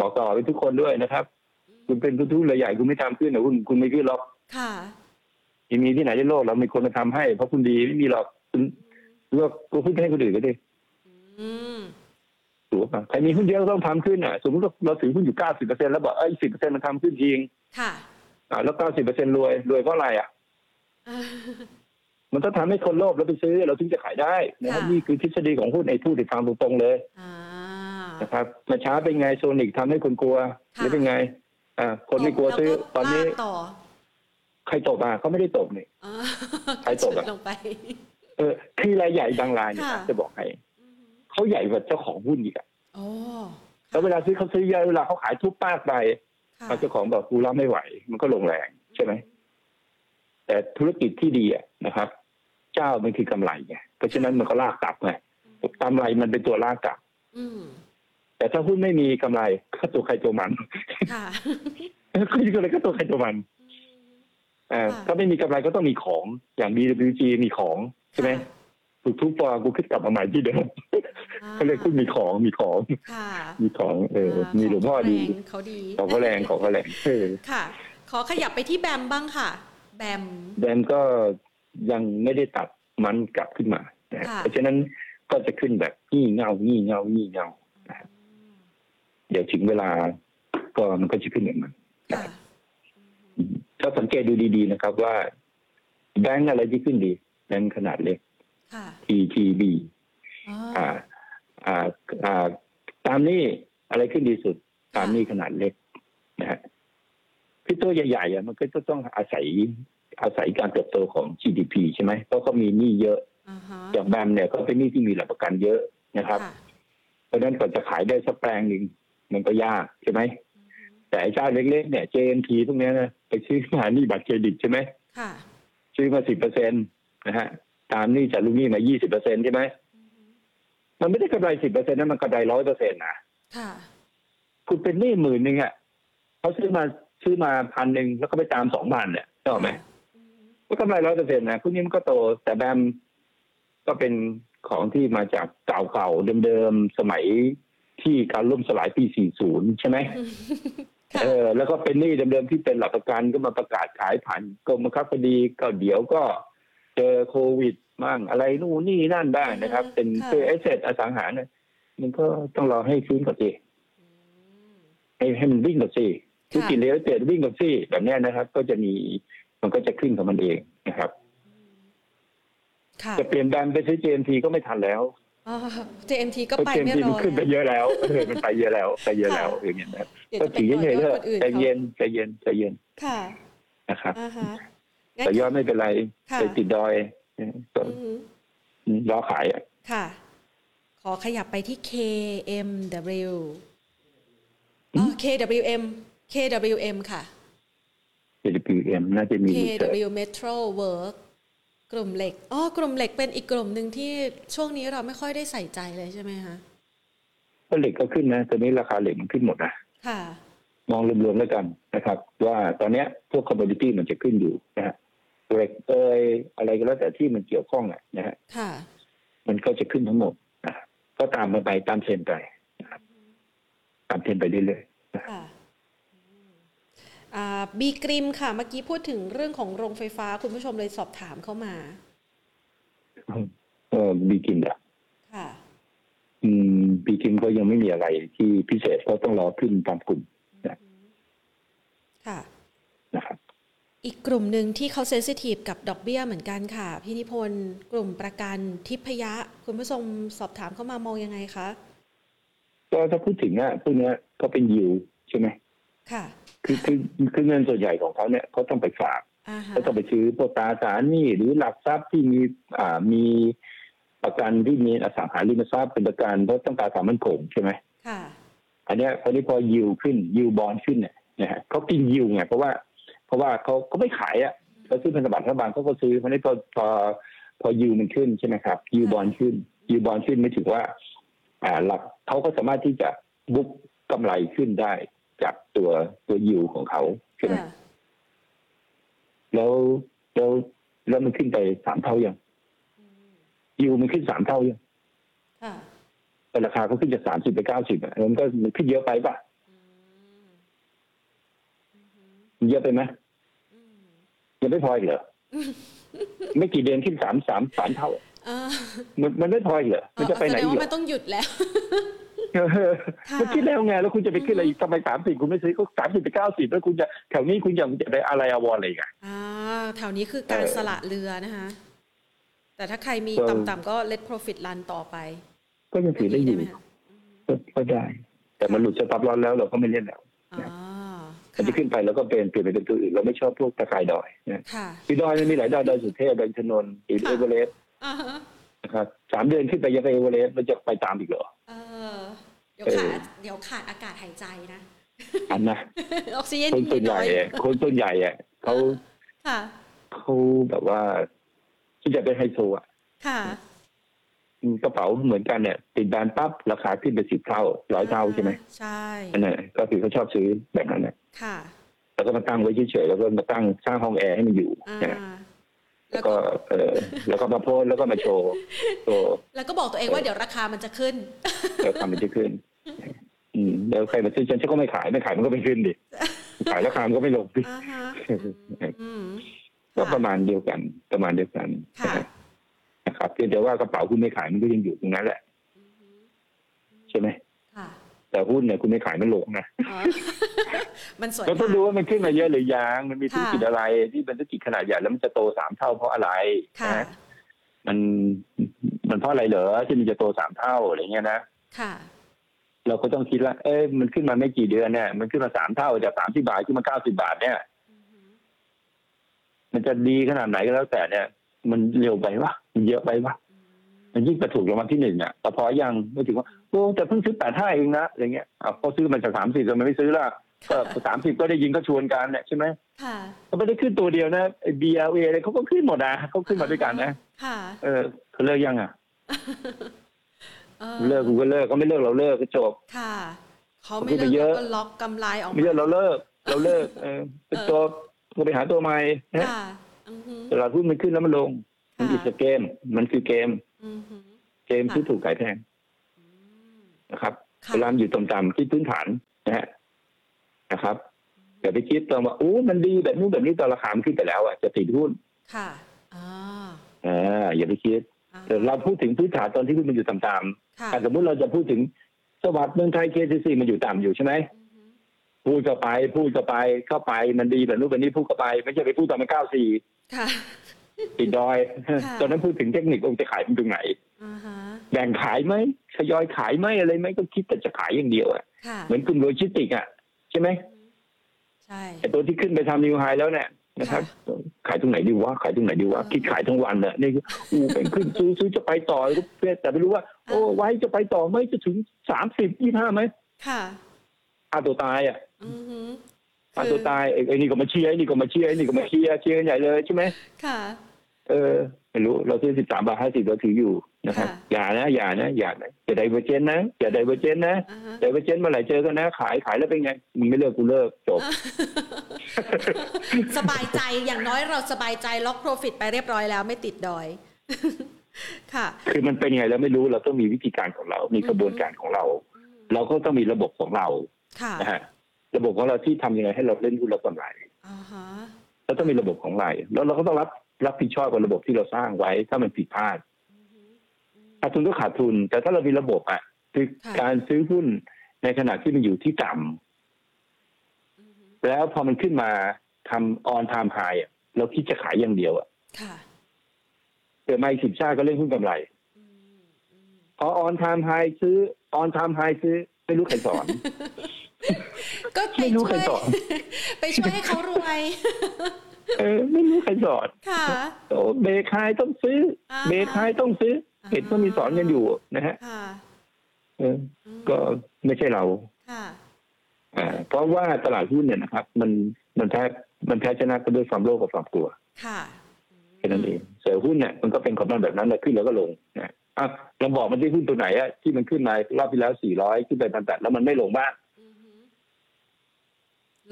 บอกต่อไปทุกคนด้วยนะครับ คุณเป็นผู้ทุนรายใหญ่คุณไม่ทำขึ้นนะคุณคุณไม่ขึ้นหรอกค่ะมีมีที่ไหนในโลกเรามีคนมาทำให้ เพราะคุณดีไม่มีหรอกคุณเลือกกูพูดให้คนอื่นก็ได้อืม ถูกป่ะใครมีหุ้นเยอะก็ต้องทำขึ้นอะ สมมติว่าเราถือหุ้นอยู่เก้าสิบเปอร์เซ็นต์แล้วบอกเอ้ยสิบเปอร์เซ็นต์มันทำขึ้นจริง ค่ะ อ่า แล้วเก้าสิบเปอร์เซ็นต์รวยรวยเพราะอะไรอะอ่ามันต้องทำให้คนโลภแล้วไปซื้อเราถึงจะขายได้นะครับค่ะนี่คือทฤษฎีของหุ้นไอ้พูดในทางตรงๆเลยอ่านะครับเมาช้าเป็นไงโซนิกทำให้คนกลัวหค่ะรือเป็นไง อ่า คนไม่กลัวซื้อตอนนี้ลากต่อใครตบอะเขาไม่ได้ตบนี่อ่าใครตกอะลงไปเออคือรายใหญ่บางรายเนี่ยค่ะจะบอกให้ เขาใหญ่กว่าเจ้าของหุ้นอีกอะโอ้แล้วเวลาซื้อเขาซื้อเยอะเวลาเขาขายทุบป้ากไปค่ะเจ้าของบอกกูรับไม่ไหว มันก็ลงแรงใช่ไหมแต่ธุรกิจที่ดีอะนะครับ เจ้ามันคือกำไรไงเพราะฉะนั้นมันก็ลากกลับไงกำไรมันเป็นตัวลากกลับอืมแต่ถ้าหุ้นไม่มีกำไรก็ตัวใครตัวมันค่ะก็คืออะไรก็ตัวใครตัวมันอ่าค่ะถ้าไม่มีกำไรก็ต้องมีของอย่าง BWG มีของใช่ไหมค่ะ ถูกทุบปอกูขึ้นกลับมาใหม่ที่เดิมอ่เขาเรียกคุณมีของมีของค่ะมีของ เออามีหลวงพ่อดีเขาดีของเขาแรงของเขาแรงเออค่ะ ขอขยับไปที่แบมบ้างค่ะ แบมแดนก็ยังไม่ได้ตัดมันกลับขึ้นมานะฮะค่ะเพราะฉะนั้นก็จะขึ้นแบบงี่เง่างี่เง่างี่เง่านะครับเดี๋ยวถึงเวลาก็มันก็จะขึ้นอย่างนั้นค่ะถ้าสังเกตดูดี ๆ นะครับว่า แบงก์อะไรที่ขึ้นดีแบงก์ขนาดเล็กค่ะ TTB อ๋ออ่าอ่าอ่าตามนี้อะไรขึ้นดีสุด ตามนี้ขนาดเล็กนะฮะคือตัวใหญ่ๆอะมันก็จะต้องอาศัยอาศัยการเติบโตของ GDP ใช่ไหมเพราะเขามีหนี้เยอะอ่าฮะอย่างแบมเนี่ยก็เป็นหนี้ที่มีหลักประกันเยอะนะครับค่ะเพราะฉะนั้นก่อนจะขายได้สักแปลงหนึ่งมันก็ยากใช่ไหมแต่ไอ้เจ้าเล็กๆเนี่ย JNT พวกเนี้ยนะไปซื้อมาหนี้บัตรเครดิตใช่ไหมค่ะซื้อมาสิบเปอร์เซ็นตนะฮะ ตามหนี้จากลูกหนี้มายี่สิบเปอร์เซ็นใช่ไหมมันไม่ได้กำไรสิบเปอร์เซ็นต์นะมันกำไรร้อยเปอร์เซ็นต์นะค่ะ คุณเป็นหนี้หมื่นหนึ่งอะเขาซื้อมาซื้อมาพันหนึ่งแล้วก็ไปตามสองพันเนี่ยได้ไหมก็กำไรร้อยเปอร์เซ็นต์นะพวกนี้มันก็โต แต่แบมก็เป็นของที่มาจากเก่าๆเดิมๆสมัยที่การล่มสลายปี 40 ใช่ไหมค่ะเออแล้วก็เป็นหนี้เดิมๆที่เป็นหลักประกันก็มาประกาศขายผ่านกรมบังคับคดีก็เดี๋ยวก็ เจอโควิดมั่งอะไรนู่นนี่นั่นได้นะครับ เป็นค่ะเพื่อไอเซตอสังหาเนี่ยมันก็ต้องรอให้ฟื้นก่อนสิให้ให้มันวิ่งก่อนสิธุรกิจเลี้ยเตดวิ่งก่อนสิแบบเนี้ยนะครับ ก็จะมีมันก็จะขึ้นของมันเองนะครับค่ะจะเปลี่ยนแบรนด์ไปซื้อ JMT ก็ไม่ทันแล้วอ๋อ JMT ก็เพราะไป JMT ไม่รมัอนขึ้นไปเยอะแล้วเออมันไปเยอะแล้วไปเยอะแล้วอย่างเงี้ยนะครับเดี๋ยวก็จะไปถือต่อเฉยๆยเถอดอะคนอื่นใจเขาเย็นใจเย็นใจเย็นค่ะนะครับอ่าฮะงั้น แต่ยอดไม่เป็นไรค่ะไปติดดอยก็รอขายอะค่ะ ขอขยับไปที่ KMW อ๋อ KWM KWM ค่ะ KWM น่าจะมี KW Metro Work กลุ่มเหล็ก อ๋อ กลุ่มเหล็กเป็นอีกกลุ่มหนึ่งที่ช่วงนี้เราไม่ค่อยได้ใส่ใจเลยใช่ไหมคะก็เหล็กก็ขึ้นนะตอนนี้ราคาเหล็กมันขึ้นหมดนะค่ะ มองรวมๆแล้วกันนะครับ ว่าตอนเนี้ยพวก commodity มันจะขึ้นอยู่นะฮะ เหล็กเอยอะไรก็แล้วแต่ที่มันเกี่ยวข้องอะนะฮะค่ะมันก็จะขึ้นทั้งหมดนะก็ตามมันไปตามเทรนด์ไปนะครับตามเทรนด์ไปเรื่อยค่ะบีกริมค่ะ เมื่อกี้พูดถึงเรื่องของโรงไฟฟ้า คุณผู้ชมเลยสอบถามเข้ามาๆเออบีกินอะค่ะอืมบีกินก็ยังไม่มีอะไรที่พิเศษก็ต้องรอขึ้นตามกลุ่มค่ะนะครับ อีกกลุ่มหนึ่งที่เขาเซนซิทีฟกับดอกเบี้ยเหมือนกันค่ะ พี่นิพนธ์กลุ่มประกันทิพยะ คุณผู้ชมสอบถามเข้ามามองยังไงคะก็ถ้าพูดถึงอะพวกเนี้ยก็เป็นยิวใช่ไหมค่ะ คือคือคือเงินส่วนใหญ่ของเขาเนี่ยเขาต้องไปฝากอ่าฮะก็ต้องไปซื้อพวกตราสารหนี้หรือหลักทรัพย์ที่มีอ่ามีประกันที่มีอสังหาริมทรัพย์เป็นประกันเพราะต้องการความมั่นคงใช่ไหมค่ะ อันเนี้ยคราวนี้พอยิวขึ้นยิวบอลขึ้นเนี่ยนะฮะเขากินยิวไงเพราะว่า เพราะว่าเขาเขาไม่ขายอะเขาซื้อพันธบัตรรัฐบาลเขาก็ซื้อเพราะนี้พอพอพอยิวมันขึ้นใช่ไหมครับยิวบอลขึ้นยิวบอลขึ้นไม่ถือว่า อ่าหลักเขาก็สามารถที่จะบุกกำไรขึ้นได้จากตัวตัวยิวของเขาใช่ไหมค่ะแล้วแล้วแล้วมันขึ้นไปสามเท่ายังยิวมันขึ้นสามเท่ายังค่ะแต่ราคาเขาขึ้นจากสามสิบไปเก้าสิบอะมันก็มันขึ้นเยอะไปป่ะ เยอะไปไหมยังไม่พออีกเหรอไม่กี่เดือนขึ้นสามสามสามเท่าเออมันมันไม่พออีกเหรอมันจะไปไหนแสดงอีกว่าเหรมันอต้องหยุดแล้วเออค่ะมันขึ้นแล้วไงแล้วคุณจะไปขึ้นอะไรอีกทำไมสามสิบคุณไม่ซื้อก็สามสิบไปเก้าสิบแล้วคุณจะแถวนี้คุณยังจะไปอะไรอาวรณ์อะไรอีกอะอ่าแถวนี้คือการเออสละเรือนะคะ แต่ถ้าใครมีเออต่ำๆก็ let profit run ต่อไป ก็ยังถือได้อยู่ไหมคะก็ก็ได้ แต่มันหลุด stop loss แล้วเราก็ไม่เล่นแล้ว อ๋อมันจะขึ้นไปแล้วก็เป็นเปลี่ยนไปเป็นตัวอื่นเราไม่ชอบพวกตะไคร่ดอยนะค่ะคือดอยมันมีหลายดอยดอยสุเทพดอยอินทนนท์อีค่ะเอเวอเรสต์อ่าฮะนะครับสามเดือนขึ้นไปยังไปเอเวอเรสต์มันจะไปตามอีกเหรอเออเดี๋ยวขาดเดี๋ยวขาดอากาศหายใจนะอันนะออกซิเจนคนส่วนใหญ่อยอะคนส่วนใหญ่อะเขาค่ะเขาแบบว่าที่จะเป็นไฮโซอะค่ะ กระเป๋าเหมือนกันเนี่ยติดแบรนด์ปั๊บราคาขึ้นไปสิบเท่าร้อยเท่าใช่ไหมใช่อันนั้นก็คือเขาชอบซื้อแบบนั้นนะค่ะแล้วก็มาตั้งไว้เฉยๆแล้วก็มาตั้งสร้างห้องแอร์ให้มันอยู่อ่านะแล้แล้ววก็ก็เออแล้วก็มาโพสต์แล้วก็มาโชว์โชว์แล้วก็บอกตัวเองว่าเดี๋ยวราคามันจะขึ้นแล้วทำมันจะขึ้น อืมแล้วใครมาซื้อฉันฉันก็ไม่ขายไม่ขายมันก็ไม่ขึ้นดิขายราคามันก็ไม่ลงดิอ่าฮะอืมก็ประมาณเดียวกัน ประมาณเดียวกันค่ะ นะครับเพียงแต่ว่ากระเป๋าคุณไม่ขายมันก็ยังอยู่ตรงนั้นแหละใช่ไหมค่ะแต่หุ้นเนี่ยคุณไม่ขายมันลงนะอ๋อมันสวยก็ต้องค่ะดูว่ามันขึ้นมาเยอะหรือยังมันมีธุรกิจค่ะอะไร ที่เป็นธุรกิจขนาดใหญ่แล้วมันจะโตสามเท่าเพราะอะไรค่ะนะมันมันเพราะอะไรเหรอที่มันจะโตสามเท่าอะไรเงี้ยนะค่ะ เราก็ต้องคิดว่าเอ้ยมันขึ้นมาไม่กี่เดือนเนี่ยมันขึ้นมาสามเท่าจากสามสิบาทขึ้นมาเก้าสิบาทเนี่ย มันจะดีขนาดไหนก็แล้วแต่เนี่ย มันเร็วไปวะมันเยอะไปวะมันยิ่งกระถูกรางวัลที่หนึ่งอะแต่พอยังไม่ถึงว่าโอ้แต่เพิ่งซื้อแปดห้าเองนะอะไรเงี้ยอะพอซื้อมาจากสามสิบทำไมไม่ซื้อล่ะก็สามสิบก็ได้ยินก็ชวนกันเนี่ยใช่ไหมค่ะเขาไม่ได้ขึ้นตัวเดียวนะไอ้ BLA อะไรเขาก็ขึ้นหมดนะเขาขึ้นมาด้วยกันนะค่ะเออเขาเลิกยังอะออเลิกกูก็เลิกเขาไม่เลิกเราเลิกก็จบค่ะเขาเขาไม่ขึ้นเลิกไปเยอะก็ล็อกกำไรออกไม่ใช่เราเลิก เราเลิก เออเป็นตัวก็ไปหาตัวใหม่นะค่ะอือหือ ตลาดหุ้นมันขึ้นแล้วมันลง มันค่ะอีกเกม มันคือเกมอือหือเกมค่ะที่ถูกขายแพงอืมนะครับค่ะเวลามันอยู่ต่ำๆที่พื้นฐานนะฮะนะครับอย่าไปคิดตอนว่าโอ้มันดีแบบนู้นแบบนี้ตอนราคามันขึ้นไปแล้วอะจะติดหุ้นค่ะอ่าอ่าอย่าไปคิดอ่าแต่เราพูดถึงพื้นฐานตอนที่หุ้นมันอยู่ต่ำค่ะๆอะสมมติเราจะพูดถึงสวัสดิ์เมืองไทยเคซีมันอยู่ต่ำอยู่ใช่ไหมอือหือพูดเข้าไป พูดเข้าไปเข้าไปมันดีแบบนู้นแบบนี้พูดเข้าไป ไม่ใช่ไปพูดตอนมันเก้าสี่ค่ะ ติดดอยค่ะตอนนั้นพูดถึงเทคนิคองจะขายเป็นตรงไหนอ่าฮะแบ่งขายไหมทยอยขายไหมอะไรไหมก็คิดแต่จะขายอย่างเดียวอะค่ะเหมือนกลุ่มโลจิสติกอะใช่ไหมใช่ไอตัวที่ขึ้นไปทำ new high แล้วเนี่ยนะครับ ขายตรงไหนดีวะขายตรงไหนดีวะคิดขายทั้งวันเนี่ยนี่อู้เป็นขึ้นซื้อซื้อจะไปต่อแต่ไม่รู้ว่า โอ้ WICE จะไปต่อไหมจะถึงสามสิบยี่ห้าไหมค่ะอาตัวตายอะ อือหืออาตัวตายไอ้ไอ้นี่ก็มาเชียร์ไอ้นี่ก็มาเชียร์ไอ้นี่ก็มาเชียร์เชียร์กันใหญ่เลยใช่ไหมค่ะ เออไม่รู้เราซื้อสิบสามบาทห้าสิบเราถืออยู่นะครับค่ะอย่านะอย่านะอย่านะอย่า diverge นะอย่า diverge นะอ่าฮะ diverge เมื่อไหร่เจอกันนะ ขายขายแล้วเป็นไงมึงไม่เลิกกูเลิกจบ สบายใจอย่างน้อยเราสบายใจ lock profit ไปเรียบร้อยแล้วไม่ติดดอยค่ะคือมันเป็นไงแล้วไม่รู้เราต้องมีวิธีการของเรา มีกระบวนการของเรา เราก็ต้องมีระบบของเราค่ะนะฮะ ระบบของเราที่ทำยังไงให้เราเล่นหุ้นเรากำไรอ่าฮะเราต้องมีระบบของเราแล้วเราก็ต้องรับรับผิดชอบกับระบบที่เราสร้างไว้ ถ้ามันผิดพลาดขาดทุนก็ขาดทุน แต่ถ้าเรามีระบบอะคือการซื้อหุ้นในขณะที่มันอยู่ที่ต่ำแล้วพอมันขึ้นมาทำ all time high เราคิดจะขายอย่างเดียวอะค่ะเกิดมาอีกสิบชาติก็เล่นหุ้นกำไรอืมอืมพอ all time high ซื้อ all time high ซื้อไม่รู้ใครสอน ก็ไปไม่รู้ช่ใครวยสอนไปช่วยให้เขารวยเออไม่รู้ใครสอนค่ะโอ้เบรกไฮต้องซื้ออ่าเบรกไฮต้องซื้ออ่าเห็นก็มีสอนกันอยู่นะฮะค่ะเอออืมก็ไม่ใช่เราค่ะอ่าเพราะว่าตลาดหุ้นเนี่ยนะครับ มันมันแพ้มันแพ้ชนะกันด้วยความโลภกับความกลัว ค่ะแค่นั้นเองเสือหุ้นเนี่ยมันก็เป็นของมันแบบนั้นแหละขึ้นแล้วก็ลงนะอะเราบอกมันที่หุ้นตัวไหนอะที่มันขึ้นมารอบที่แล้วสี่ร้อยขึ้นไปพันแปดแล้วมันไม่ลงบ้างอือหือ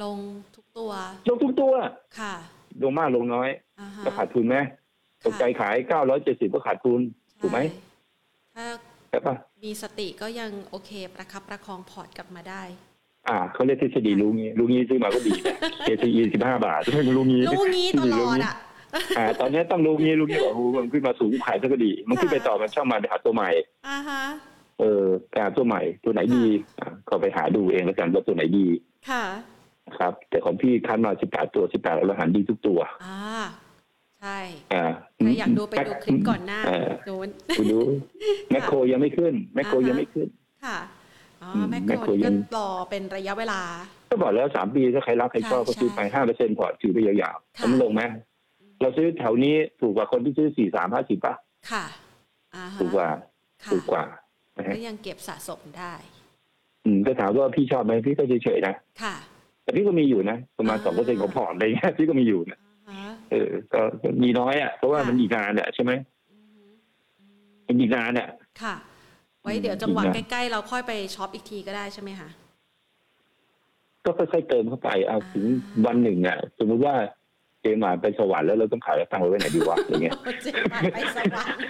ลงทุกตัว ลงทุกตัว ค่ะ ลงมากลงน้อยอ่าฮะก็ขาดทุนไหมตกใจขายเก้าร้อยเจ็ดสิบก็ขาดทุน ถูกไหมใช่ถ้าใช่ปะมีสติก็ยังโอเคประคับประคองพอร์ตกลับมาได้ อ่าเขาเรียกทฤษฎีรู้งี้รู้งี้ซื้อมาก็ดีนะ KCE สิบห้าบาทไม่รู้งี้รู้งี้ตลอดอะอ่า ตอนนี้ต้องรู้งี้รู้งี้ว่าโอ้โหมันขึ้นมาสูงขายซะก็ดี มันขึ้นไปต่อมันช่างมันไปหาตัวใหม่อ่าฮะเออไปหาตัวใหม่ตัวไหนดีอ่าก็ไปหาดูเองแล้วกันว่าตัวไหนดี ค่ะ นะครับ แต่ของพี่คันมาสิบแปดตัวสิบแปดแล้วหันดีทุกตัว อ่า ใช่อ่าใครอยากดูไปดูคลิปก่อนหน้าเออโน้นคุณดูแมคโครยังไม่ขึ้น แมคโครยังไม่ขึ้น ค่ะอ๋ออืมแมคแมคโคโครรนี่ยัก็งรอเป็นระยะเวลา ก็บอกแล้วสามปีถ้าใครรักใครชอบก็ใช่ซื้อไปห้าเปอร์เซ็นต์พอร์ตถือไปยาวๆค่ะแล้วมันลงไหมเราซื้อแถวนี้ถูกกว่าคนที่ซื้อสี่สามห้าสิบป่ะ ค่ะอ่าฮะถูกกว่าค่ะถูกกว่านะฮะก็ยังเก็บสะสมได้ อืมก็ถามว่าพี่ชอบไหมพี่ก็เฉยๆนะ ค่ะ แต่พี่ก็มีอยู่นะประมาณสองเปอร์เซ็นต์ของพอร์ตอะไรเงี้ยพี่ก็มีอยู่นะอ่าฮะเออก็ก็มีน้อยอะเพราะว่าค่ะมันอีกนานอะใช่ไหมอือฮึอืมมันอีกนานอะค่ะ ไว้เดี๋ยวจังหวะอีกใกนะล้ๆเราค่อยไปช็อปอีกทีก็ได้ใช่ไหมคะก็ค่อยๆเติมเข้าไปเอาถึงวันหนึ่งอะ สมมุติว่าเจมาไปสวรรค์แล้วเราต้องขายแล้วตังค์ไว้ไหนดีวะอย่างเงี้ยเจ็บปากไปสวรรค์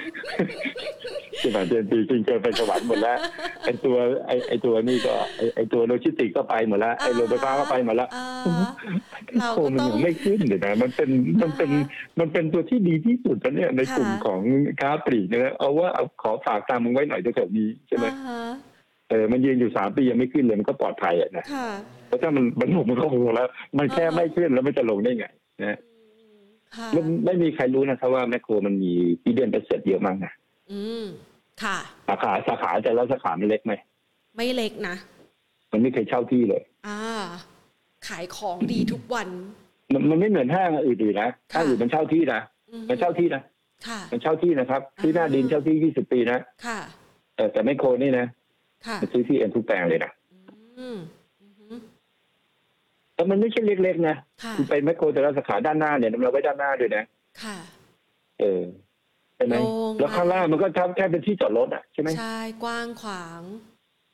เจมาเจนปีจริงเกินไปสวรรค์หมดแล้วไอตัวไอไอตัวนี่ก็ไอไอตัวโลจิสติกก็ไปหมดแล้วไอโรถไฟฟ้าก็ไปหมดแล้วเออเราโคก็มันต้องยังไม่ขึ้นเลยนะมันเป็นมันเป็นอ่ามันเป็นตัวที่ดีที่สุดนะเนี่ยในกลุ่มค่ะของค้าปลีกเนี่ยเอาว่าเอาขอฝากตามมึงไว้หน่อยแถวๆนี้ใช่ไหมอ่าฮะเออมันยืนอยู่สามปียังไม่ขึ้นเลยมันก็ปลอดภัยอะนะค่ะเพราะถ้ามันมันลงมันก็ลงแล้ว มันแค่อ่าไม่ขึ้นแล้วมันจะลงได้ไงนะค่ะไม่ไม่มีใครรู้นะครับว่าแมคโครมันมีอีเดนเปอร์เซ็นต์เยอะมากนะอืม ค่ะสาขาสาขาแต่ละสาขามันเล็กไหมไม่เล็กนะ มันไม่เคยเช่าที่เลย อ่า ขายของดีทุกวัน มันมันไม่เหมือนห้างอื่นๆนะห้างอื่นมันเช่าที่นะอืมมันเช่าที่นะค่ะ มันเช่าที่นะครับซื้อหน้าดินเช่าที่ยี่สิบปีนะค่ะเออแต่แมคโครนี่นะค่ะมันซื้อที่เอ็นทุกแปลงเลยนะอืมอือฮึแล้วมันไม่ใช่เล็กๆนะค่ะคุณไปแมคโครแต่ละสาขาด้านหน้าเนี่ยเราไว้ด้านหน้าด้วยนะ ค่ะ เออใช่ไหมโล่งแล้วข้างล่างมันก็ทำแค่เป็นที่จอดรถอะใช่ไหมใช่กว้างขวาง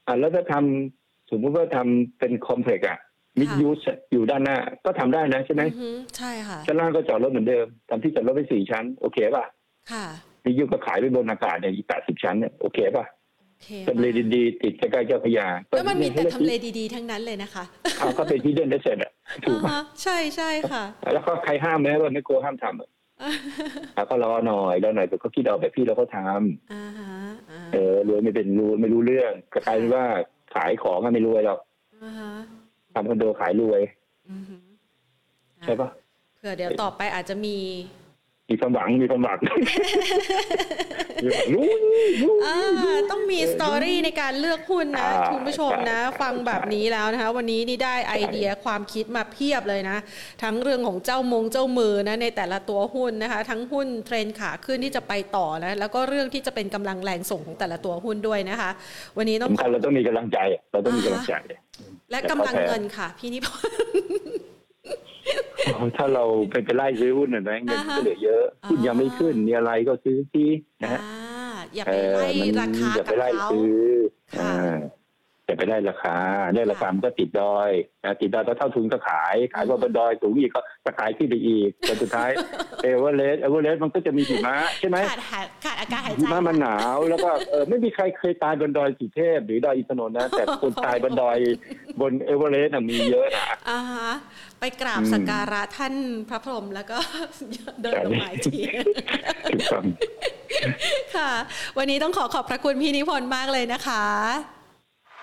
อะแล้วถ้าทำสมมติว่าทำเป็นคอมเพล็กซ์อะมิดยูสอยู่ด้านหน้า ก็ทำได้นะใช่ไหมอือฮึใช่ค่ะชั้นล่างก็จอดรถเหมือนเดิมทำที่จอดรถไปสี่ชั้น โอเคป่ะค่ะมิดยูก็ขายไปบนอากาศเนี่ยอีกแปดสิบชั้นเนี่ยโอเคป่ะโอเคทำเลดีๆติดใกล้ๆเจ้าพระยาแล้วมันมีแต่ทำเลดีๆทั้งนั้นเลยนะคะเอาก็เป็นที่เด่นได้เสร็จอะถูกป่ะอ่าฮะใช่ใช่ค่ะ แล้วก็ใครห้ามไหมว่าไม่โกลัวห้ามทำ อะอะก็รอหน่อยรอหน่อยแต่เขาคิดเอาแบบพี่เราก็ทำอ่าฮะอ่าเออรวยไม่เป็นรู้ไม่รู้เรื่องก็กลายเป็นว่าขายของก็ไม่รวยหรอกอ่าฮะทำคอนโดขายรวยอือฮึใช่ปะเผื่อเดี๋ยวต่อไปอาจจะมี มีความหวังมีความหวังมีความรู้รู้อ่าต้องมีสตอรี่ในการเลือกหุ้นนะอ่าคุณผู้ชมนะใช่ฟังแบบนี้แล้วนะคะ วันนี้นี่ได้ไอเดียความคิดมาเพียบเลยนะ ทั้งเรื่องของเจ้ามงเจ้ามือนะในแต่ละตัวหุ้นนะคะ ทั้งหุ้นเทรนขาขึ้นที่จะไปต่อนะแล้วก็เรื่องที่จะเป็นกำลังแรงส่งของแต่ละตัวหุ้นด้วยนะคะ วันนี้ต้องสำคัญเราต้องมีกำลังใจ เราต้องมีกำลังใจและกำลังเงินค่ะ พี่นิพนธ์ ถ้าเราไปไปไล่ซื้อหุ้นน่ะนะเงินมันก็เหลือเยอะหุ้นยังไม่ขึ้นมีอะไรก็ซื้อที่นะฮะอ่าอย่าเอไปอไล่มันราคาอย่ากัไปบไล่เขาซื้อค่ะ อ่าอย่าไปไล่ราคา ได้ราคามันก็ติดดอยนะติดดอยก็เท่าทุนก็ขาย ขายว่าบนดอยสูงอีกก็จะขายขึ้นไปอีกแต่สุดท้ายเอเวอเรสต์เอเวอเรสต์มันก็จะมีหิมะใช่ไหมขาดหาขาดอากาศหายหิใจมะมันหนาวแล้วก็เออไม่มีใครเคยตายบนดอยสุเทพหรือดอยอินทนนท์นะ แต่คนตายบนดอยบนเอเวอเรสต์น่ะมีเยอะนะอ่าฮะไปกราบอืมสักการะท่านพระพรหมแล้วก็เดินลงมาอีกทีถูกต้องค่ะ วันนี้ต้องขอขอบพระคุณพี่นิพนธ์มากเลยนะคะ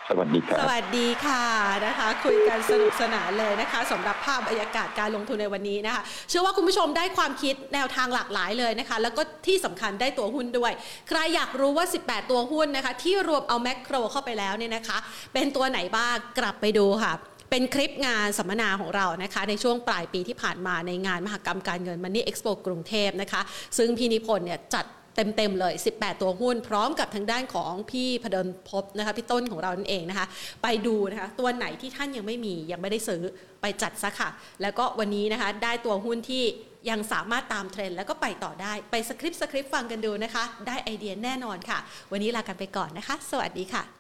สวัสดีครัสวัสดีค่ะนะคะ คุยกันสนุกสนานเลยนะคะสำหรับภาพบรรยากาศการลงทุนในวันนี้นะคะ เชื่อว่าคุณผู้ชมได้ความคิดแนวทางหลากหลายเลยนะคะ แล้วก็ที่สำคัญได้ตัวหุ้นด้วย ใครอยากรู้ว่า 18 ตัวหุ้นนะคะ ที่รวมเอาแมคโครเข้าไปแล้วเนี่ยนะคะ เป็นตัวไหนบ้างกลับไปดูค่ะเป็นคลิปงานสัมมนาของเรานะคะ ในช่วงปลายปีที่ผ่านมาในงานมหกรรมการเงิน Money Expo กรุงเทพนะคะ ซึ่งพี่นิพนธ์เนี่ยจัด เต็มๆเลย 18 ตัวหุ้น พร้อมกับทางด้านของพี่พดลพบนะคะพี่ต้นของเรานั่นเองนะคะ ไปดูนะคะตัวไหนที่ท่านยังไม่มียังไม่ได้ซื้อไปจัดซะค่ะ แล้วก็วันนี้นะคะได้ตัวหุ้นที่ยังสามารถตามเทรนด์แล้วก็ไปต่อได้ไปสคริปต์สคริปต์ฟังกันดูนะคะ ได้ไอเดียแน่นอนค่ะ วันนี้ลากันไปก่อนนะคะ สวัสดีค่ะ